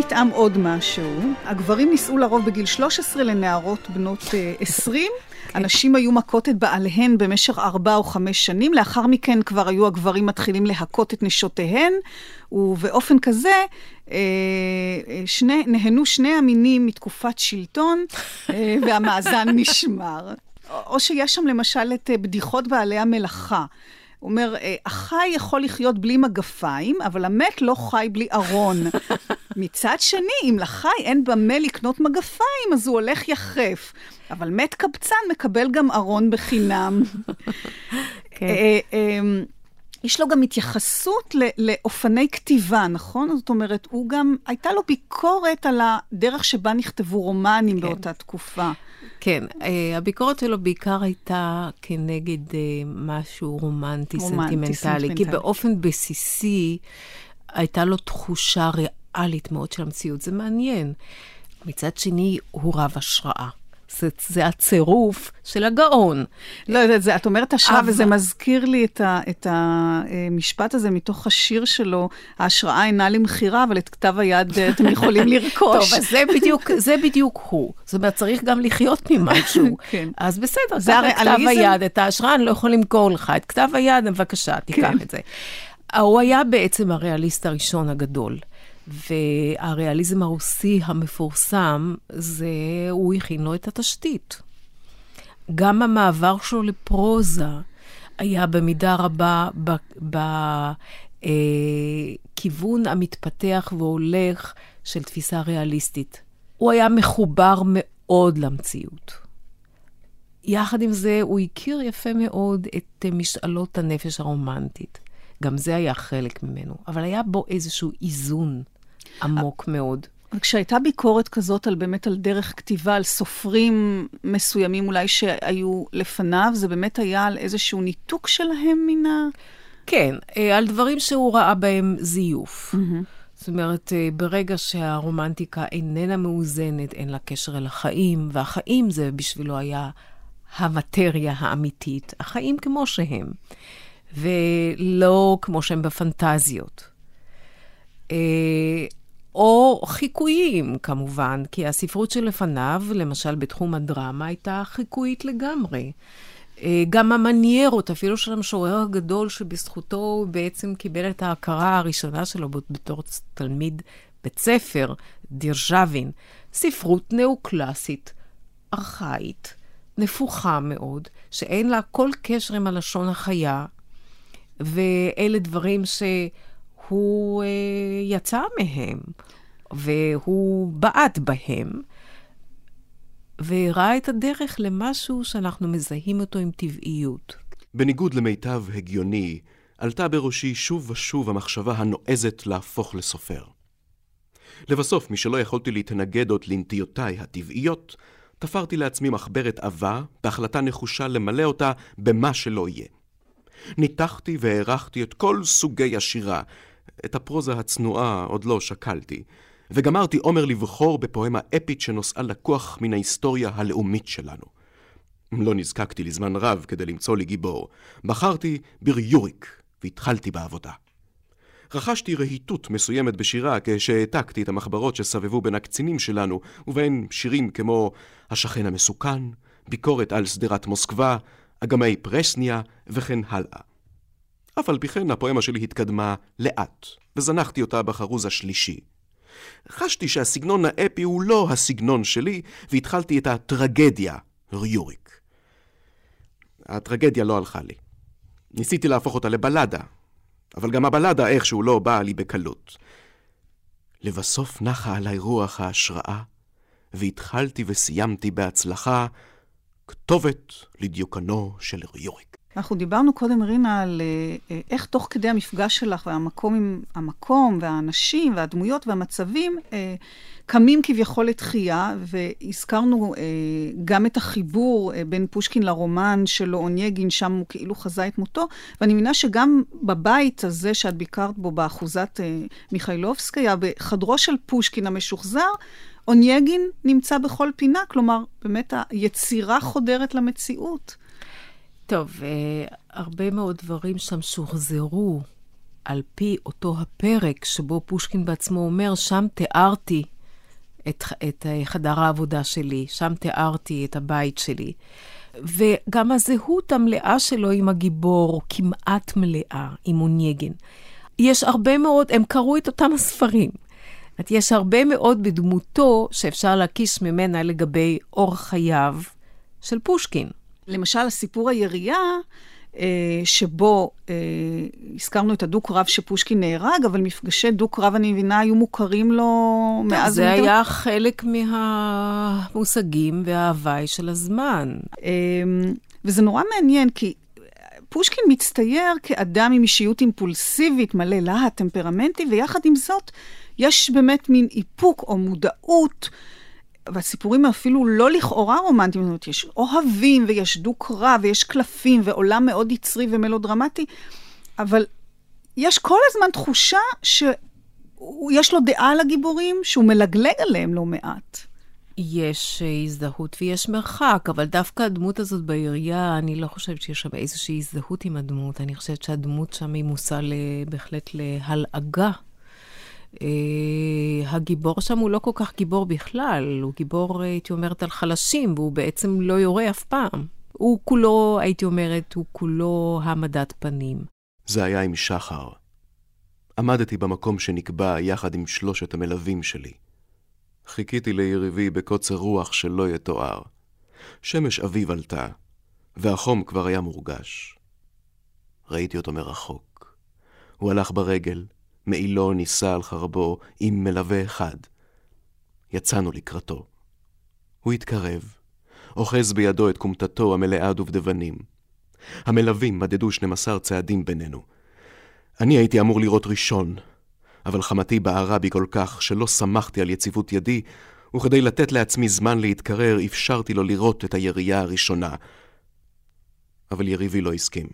נטעם עוד משהו. הגברים נישאו לרוב בגיל 13 לנערות בנות 20. Okay. הנשים היו מכות את בעליהן במשך ארבע או חמש שנים, לאחר מכן כבר היו הגברים מתחילים להכות את נשותיהן, ובאופן כזה אה, שני, נהנו שני המינים מתקופת שלטון, אה, והמאזן נשמר. או שיש שם למשל את בדיחות בעלי המלאכה. הוא אומר, אה, החי יכול לחיות בלי מגפיים, אבל המת לא חי בלי ארון. מצד שני, אם לחי אין במה לקנות מגפיים, אז הוא הולך יחף. אבל מת קבצן מקבל גם ארון בחינם. כן. יש לו גם התייחסות לאופני כתיבה, נכון? זאת אומרת, הוא גם, הייתה לו ביקורת על הדרך שבה נכתבו רומנים כן. באותה תקופה. כן, אה, הביקורת שלו בעיקר הייתה כנגד אה, משהו רומנטי, רומנטי סנטימנטלי, סנטימנטלי, כי באופן בסיסי הייתה לו תחושה ריאלית מאוד של המציאות. זה מעניין. מצד שני, הוא רב השראה. זה, זה הצירוף של הגאון. לא יודעת, את אומרת השראה, אבל... וזה מזכיר לי את, ה, את המשפט הזה מתוך השיר שלו, ההשראה אינה למכירה, אבל את כתב היד אתם יכולים לרכוש. טוב, אז זה בדיוק, זה בדיוק הוא. זאת אומרת, צריך גם לחיות ממשהו. כן. אז בסדר, זה הרי כתב היד, את ההשראה אני לא יכול למכור לך. את כתב היד, בבקשה, תיקח כן. את זה. הוא היה בעצם הריאליסט הראשון הגדול. והריאליזם הרוסי המפורסם, זה, הוא הכין לו את התשתית. גם המעבר שלו לפרוזה היה במידה רבה בכיוון אה, המתפתח והולך של תפיסה ריאליסטית. הוא היה מחובר מאוד למציאות. יחד עם זה, הוא הכיר יפה מאוד את משאלות הנפש הרומנטית. גם זה היה חלק ממנו, אבל היה בו איזשהו איזון עמוק מאוד. כשהייתה ביקורת כזאת על באמת על דרך כתיבה, על סופרים מסוימים אולי שהיו לפניו, זה באמת היה על איזשהו ניתוק שלהם מן ה... כן, אה, על דברים שהוא ראה בהם זיוף. Mm-hmm. זאת אומרת, אה, ברגע שהרומנטיקה איננה מאוזנת, אין לה קשר אל החיים, והחיים זה בשבילו היה המטריה האמיתית, החיים כמו שהם, ולא כמו שהם בפנטזיות. אה, או חיקויים, כמובן, כי הספרות שלפניו, למשל בתחום הדרמה, הייתה חיקויית לגמרי. אה, גם המניירות, אפילו של המשורר הגדול, שבזכותו הוא בעצם קיבל את ההכרה הראשונה שלו בתור תלמיד בית ספר, דירז'בין, ספרות נאו-קלאסית, ארכאית, נפוחה מאוד, שאין לה כל קשר עם הלשון החיה, ואלה דברים ש... הוא אה, יצא מהם, והוא בעט בהם, והראה את הדרך למשהו שאנחנו מזהים אותו עם טבעיות. בניגוד למיטב הגיוני, עלתה בראשי שוב ושוב המחשבה הנועזת להפוך לסופר. לבסוף, משלא יכולתי להתנגד עוד לנטיותיי הטבעיות, תפרתי לעצמי מחברת עבה, בהחלטה נחושה למלא אותה במה שלא יהיה. ניתחתי והערכתי את כל סוגי השירה, את הפרוזה הצנועה עוד לא שקלתי, וגמרתי עומר לבחור בפואמה אפית שנושאה לקוח מן ההיסטוריה הלאומית שלנו. לא נזקקתי לזמן רב כדי למצוא לי גיבור. בחרתי בריוריק, והתחלתי בעבודה. רכשתי רהיטות מסוימת בשירה כשהעתקתי את המחברות שסבבו בין הקצינים שלנו, ובהן שירים כמו השכן המסוכן, ביקורת על שדרת מוסקבה, אגמי פרסניה וכן הלאה. אף על פי כן הפואמה שלי התקדמה לאט, וזנחתי אותה בחרוז השלישי. חשתי שהסגנון האפי הוא לא הסגנון שלי, והתחלתי את הטרגדיה, ריוריק. הטרגדיה לא הלכה לי. ניסיתי להפוך אותה לבלדה, אבל גם הבלדה איכשהו לא באה לי בקלות. לבסוף נחה עליי רוח ההשראה, והתחלתי וסיימתי בהצלחה כתובת לדיוקנו של ריוריק. אנחנו דיברנו קודם, רינה, על אה, איך תוך כדי המפגש שלך והמקום עם המקום והאנשים והדמויות והמצבים, אה, קמים כביכול לתחייה, והזכרנו אה, גם את החיבור אה, בין פושקין לרומן שלו, אונייגין, שם הוא כאילו חזה את מותו, ואני מבינה שגם בבית הזה שאת ביקרת בו, באחוזת אה, מיכאילובסקיה, בחדרו של פושקין המשוחזר, אונייגין נמצא בכל פינה, כלומר, באמת היצירה חודרת למציאות. טוב, uh, הרבה מאוד דברים שם שוחזרו על פי אותו הפרק שבו פושקין בעצמו אומר, שם תיארתי את, את uh, חדר העבודה שלי, שם תיארתי את הבית שלי. וגם הזהות המלאה שלו עם הגיבור, כמעט מלאה, עם אונייגן. יש הרבה מאוד, הם קראו את אותם הספרים. יש הרבה מאוד בדמותו שאפשר להקיש ממנה לגבי אורח חייו של פושקין. למשל, הסיפור הירייה, אה, שבו אה, הזכרנו את הדו-קרב שפושקין נהרג, אבל מפגשי דו-קרב, אני מבינה, היו מוכרים לו מאז... זה. היה חלק מהמושגים וההוואי של הזמן. אה, וזה נורא מעניין, כי פושקין מצטייר כאדם עם אישיות אימפולסיבית, מלא להט, טמפרמנטי, ויחד עם זאת, יש באמת מין איפוק או מודעות. והסיפורים אפילו לא לכאורה רומנטיים, זאת אומרת, יש אוהבים ויש דו-קרב ויש קלפים ועולם מאוד יצרי ומלודרמטי, אבל יש כל הזמן תחושה שיש לו דעה על הגיבורים, שהוא מלגלג עליהם לא מעט. יש הזדהות ויש מרחק, אבל דווקא הדמות הזאת בעירייה, אני לא חושבת שיש שם איזושהי הזדהות עם הדמות. אני חושבת שהדמות שם היא מושא בהחלט להלעגה הגיבור שם הוא לא כל כך גיבור בכלל, הוא גיבור, הייתי אומרת, על חלשים, והוא בעצם לא יורה אף פעם. הוא כולו, הייתי אומרת, הוא כולו העמדת פנים. זה היה עם שחר. עמדתי במקום שנקבע יחד עם שלושת המלווים שלי. חיכיתי ליריבי בקוצר רוח שלא יתואר. שמש אביב עלתה, והחום כבר היה מורגש. ראיתי אותו מרחוק. הוא הלך ברגל, מעילו נישא על חרבו עם מלווה אחד. יצאנו לקראתו. הוא התקרב, אוחז בידו את כומתתו המלאה דובדבנים. המלווים מדדו 12 צעדים בינינו. אני הייתי אמור לראות ראשון, אבל חמתי בערה בי כל כך שלא שמחתי על יציבות ידי, וכדי לתת לעצמי זמן להתקרר, אפשרתי לו לראות את הירייה הראשונה. אבל יריבי לא הסכים.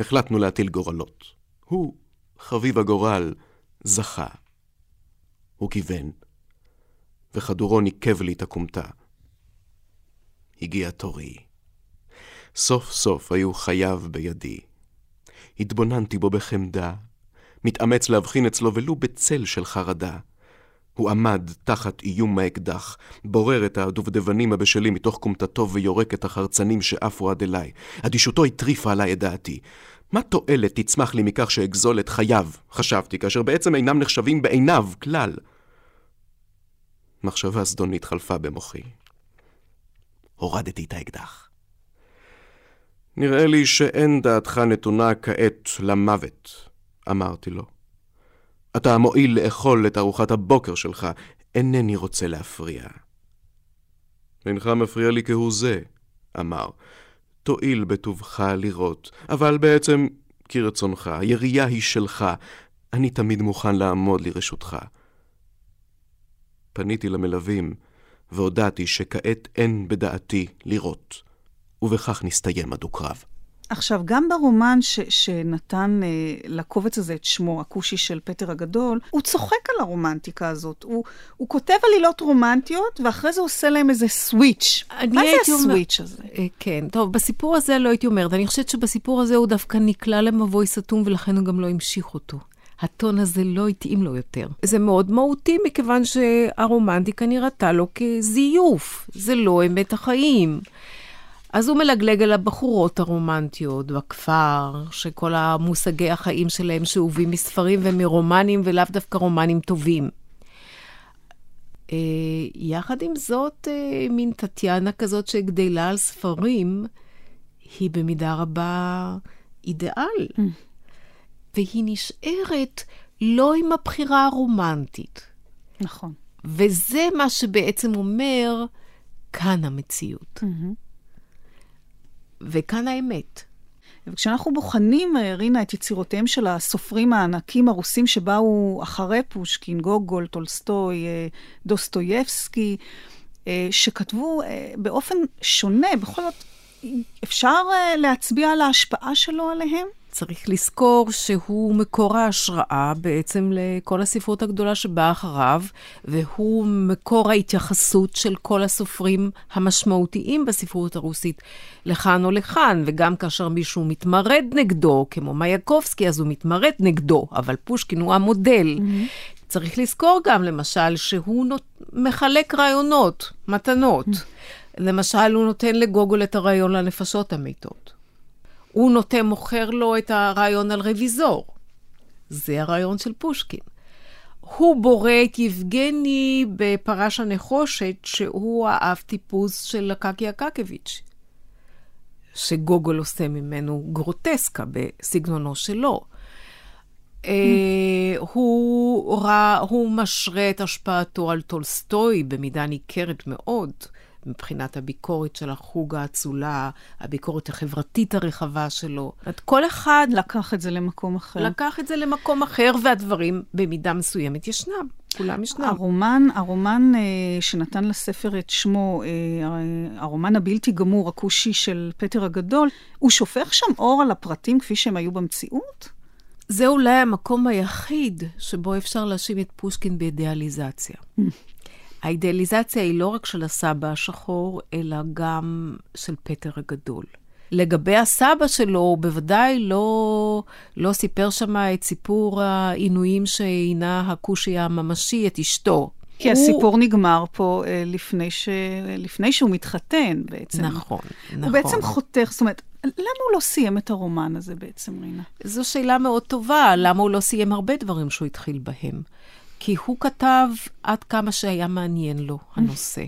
החלטנו להטיל גורלות. הוא חביב הגורל, זכה. הוא כיוון, וכדורו ניקב לי את הכומתה. הגיע תורי. סוף סוף היו חייו בידי. התבוננתי בו בחמדה, מתאמץ להבחין אצלו ולו בצל של חרדה. הוא עמד תחת איום האקדח, בורר את הדובדבנים הבשלים מתוך כומתתו ויורק את החרצנים שעפו עד אליי. אדישותו הטריפה עליי את דעתי. מה תועלת תצמח לי מכך שאגזול את חייו, חשבתי, כאשר בעצם אינם נחשבים בעיניו כלל? מחשבה זדונית חלפה במוחי. הורדתי את האקדח. נראה לי שאין דעתך נתונה כעת למוות, אמרתי לו. אתה מועיל לאכול את ארוחת הבוקר שלך, אינני רוצה להפריע. אינך מפריע לי כהוא זה, אמר. תואיל בטובך לראות, אבל בעצם כרצונך, הירייה היא שלך, אני תמיד מוכן לעמוד לרשותך. פניתי למלווים והודעתי שכעת אין בדעתי לראות, ובכך נסתיים הדו-קרב. עכשיו, גם ברומן ש, שנתן אה, לקובץ הזה את שמו, הכושי של פטר הגדול, הוא צוחק על הרומנטיקה הזאת. הוא, הוא כותב עלילות רומנטיות, ואחרי זה עושה להם איזה סוויץ'. מה זה הסוויץ' אומר... הזה? אה, כן, טוב, בסיפור הזה לא הייתי אומרת. אני חושבת שבסיפור הזה הוא דווקא נקלע למבוי סתום, ולכן הוא גם לא המשיך אותו. הטון הזה לא התאים לו יותר. זה מאוד מהותי, מכיוון שהרומנטיקה נראתה לו כזיוף. זה לא אמת החיים. אז הוא מלגלג על הבחורות הרומנטיות בכפר, שכל המושגי החיים שלהם שאובים מספרים ומרומנים, ולאו דווקא רומנים טובים. אה, יחד עם זאת, אה, מין טטיאנה כזאת שגדלה על ספרים, היא במידה רבה אידיאל. Mm. והיא נשארת לא עם הבחירה הרומנטית. נכון. וזה מה שבעצם אומר, כאן המציאות. Mm-hmm. וכאן האמת. וכשאנחנו בוחנים, אה, רינה, את יצירותיהם של הסופרים הענקים הרוסים שבאו אחרי פושקין, גוגול, טולסטוי, אה, דוסטויבסקי, אה, שכתבו באופן שונה, בכל זאת, אפשר להצביע על ההשפעה שלו עליהם? צריך לזכור שהוא מקור ההשראה בעצם לכל הספרות הגדולה שבאה אחריו, והוא מקור ההתייחסות של כל הסופרים המשמעותיים בספרות הרוסית לכאן או לכאן, וגם כאשר מישהו מתמרד נגדו, כמו מייקובסקי, אז הוא מתמרד נגדו, אבל פושקין הוא המודל. Mm-hmm. צריך לזכור גם, למשל, שהוא נות... מחלק רעיונות, מתנות. Mm-hmm. למשל, הוא נותן לגוגול את הרעיון לנפשות המתות. הוא נוטה, מוכר לו את הרעיון על רוויזור. זה הרעיון של פושקין. הוא בורא את יבגני בפרש הנחושת, שהוא האב טיפוס של הקקי הקקביץ', שגוגול עושה ממנו גרוטסקה בסגנונו שלו. אה, הוא, הוא משרה את השפעתו על טולסטוי במידה ניכרת מאוד. מבחינת הביקורת של החוג האצולה, הביקורת החברתית הרחבה שלו. את כל אחד... לקח את זה למקום אחר. לקח את זה למקום אחר, והדברים במידה מסוימת ישנם. כולם ישנם. הרומן, הרומן אה, שנתן לספר את שמו, אה, הרומן הבלתי גמור, הכושי של פטר הגדול, הוא שופך שם אור על הפרטים כפי שהם היו במציאות? זה אולי המקום היחיד שבו אפשר להאשים את פושקין באידיאליזציה. האידיאליזציה היא לא רק של הסבא השחור, אלא גם של פטר הגדול. לגבי הסבא שלו, הוא בוודאי לא, לא סיפר שם את סיפור העינויים שהינה הכושי הממשי, את אשתו. כי הוא... הסיפור נגמר פה אה, לפני, ש... לפני שהוא מתחתן בעצם. נכון, נכון. הוא בעצם חותך, זאת אומרת, למה הוא לא סיים את הרומן הזה בעצם, רינה? זו שאלה מאוד טובה, למה הוא לא סיים הרבה דברים שהוא התחיל בהם. כי הוא כתב עד כמה שהיה מעניין לו הנושא.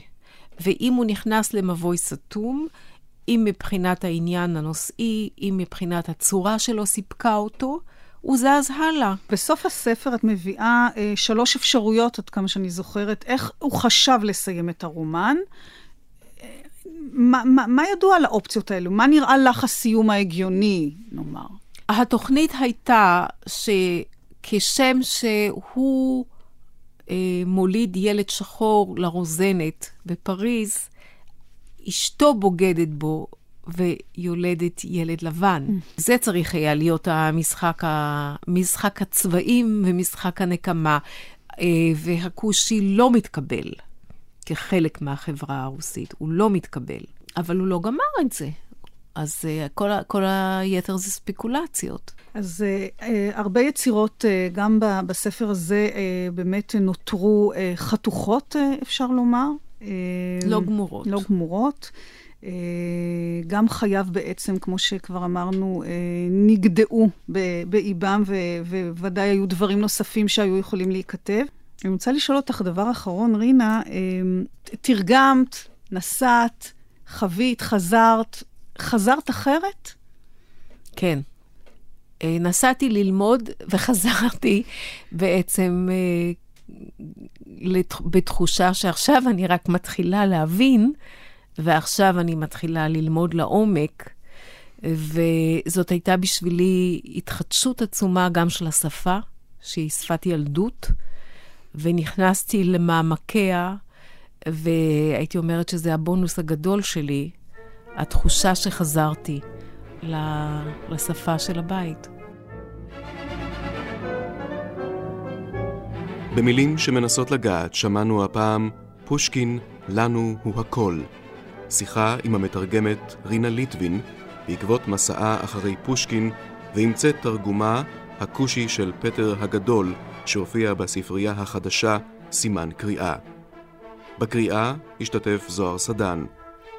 ואם הוא נכנס למבוי סתום, אם מבחינת העניין הנושאי, אם מבחינת הצורה שלו סיפקה אותו, הוא זז הלאה. בסוף הספר את מביאה אה, שלוש אפשרויות, עד כמה שאני זוכרת, איך הוא חשב לסיים את הרומן. אה, מה, מה, מה ידוע על האופציות האלו? מה נראה לך הסיום ההגיוני, נאמר? התוכנית הייתה שכשם שהוא מוליד ילד שחור לרוזנת בפריז, אשתו בוגדת בו ויולדת ילד לבן. Mm. זה צריך היה להיות המשחק, ה... משחק הצבעים ומשחק הנקמה, אה, והכושי לא מתקבל כחלק מהחברה הרוסית, הוא לא מתקבל. אבל הוא לא גמר את זה. אז uh, כל, כל היתר זה ספקולציות. אז uh, uh, הרבה יצירות, uh, גם בספר הזה, uh, באמת נותרו uh, חתוכות, uh, אפשר לומר. Uh, לא גמורות. לא גמורות. Uh, גם חייו בעצם, כמו שכבר אמרנו, uh, נגדעו באיבם, וודאי היו דברים נוספים שהיו יכולים להיכתב. אני רוצה לשאול אותך דבר אחרון, רינה, uh, תרגמת, נסעת, חווית, חזרת, חזרת אחרת? כן. אה, נסעתי ללמוד וחזרתי בעצם אה, בתחושה שעכשיו אני רק מתחילה להבין, ועכשיו אני מתחילה ללמוד לעומק. וזאת הייתה בשבילי התחדשות עצומה גם של השפה, שהיא שפת ילדות, ונכנסתי למעמקיה, והייתי אומרת שזה הבונוס הגדול שלי, התחושה שחזרתי לשפה של הבית. במילים שמנסות לגעת שמענו הפעם פושקין, לנו הוא הכל. שיחה עם המתרגמת רינה ליטבין בעקבות מסעה אחרי פושקין והמצאת תרגומה הכושי של פטר הגדול שהופיע בספרייה החדשה סימן קריאה. בקריאה השתתף זוהר סדן.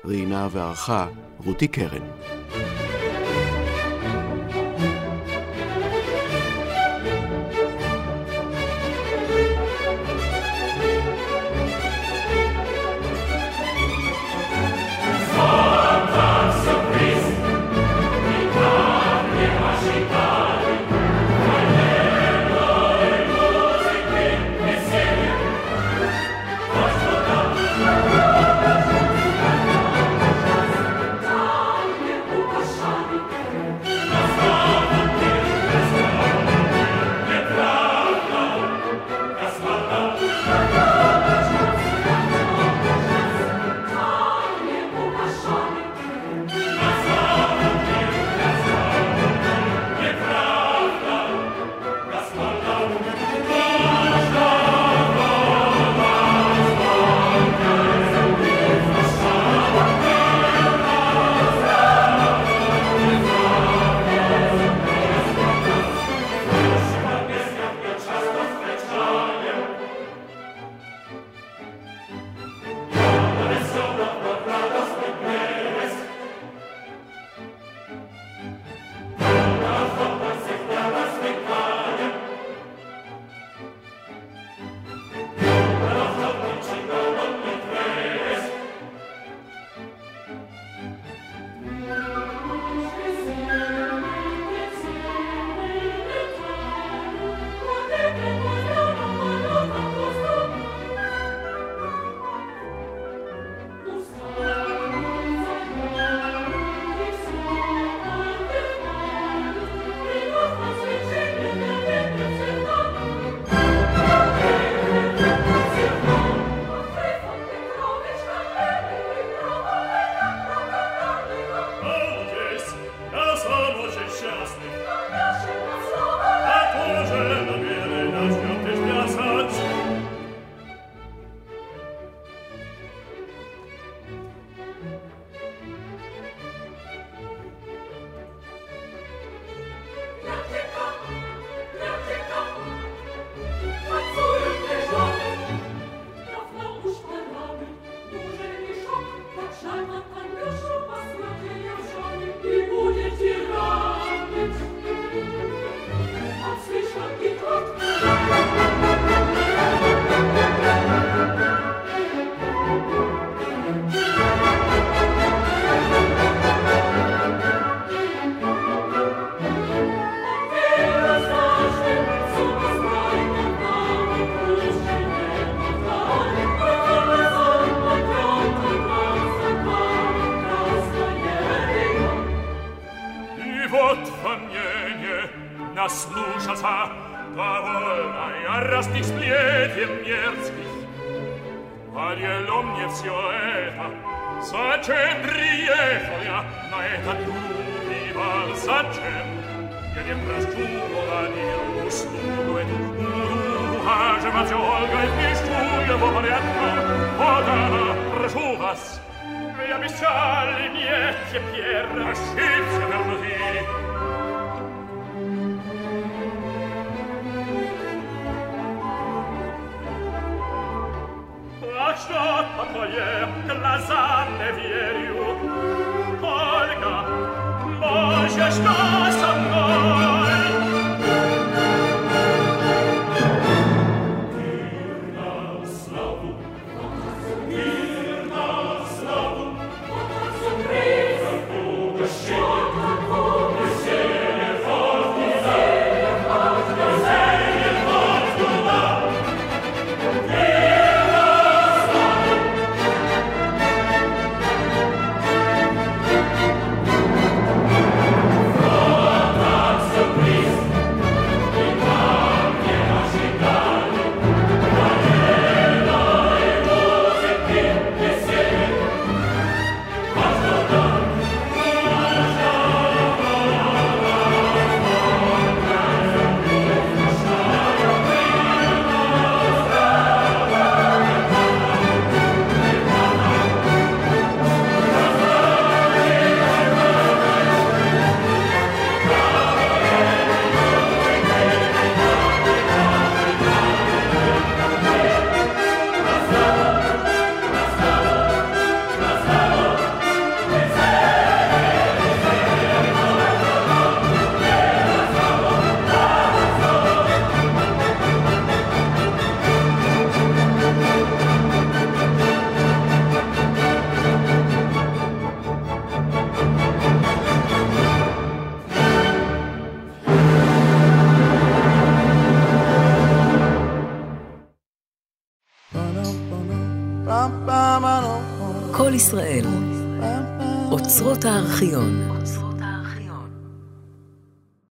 ראיינה וערכה רותי קרן. Eleftheriu, Olga, Boże, szkoda!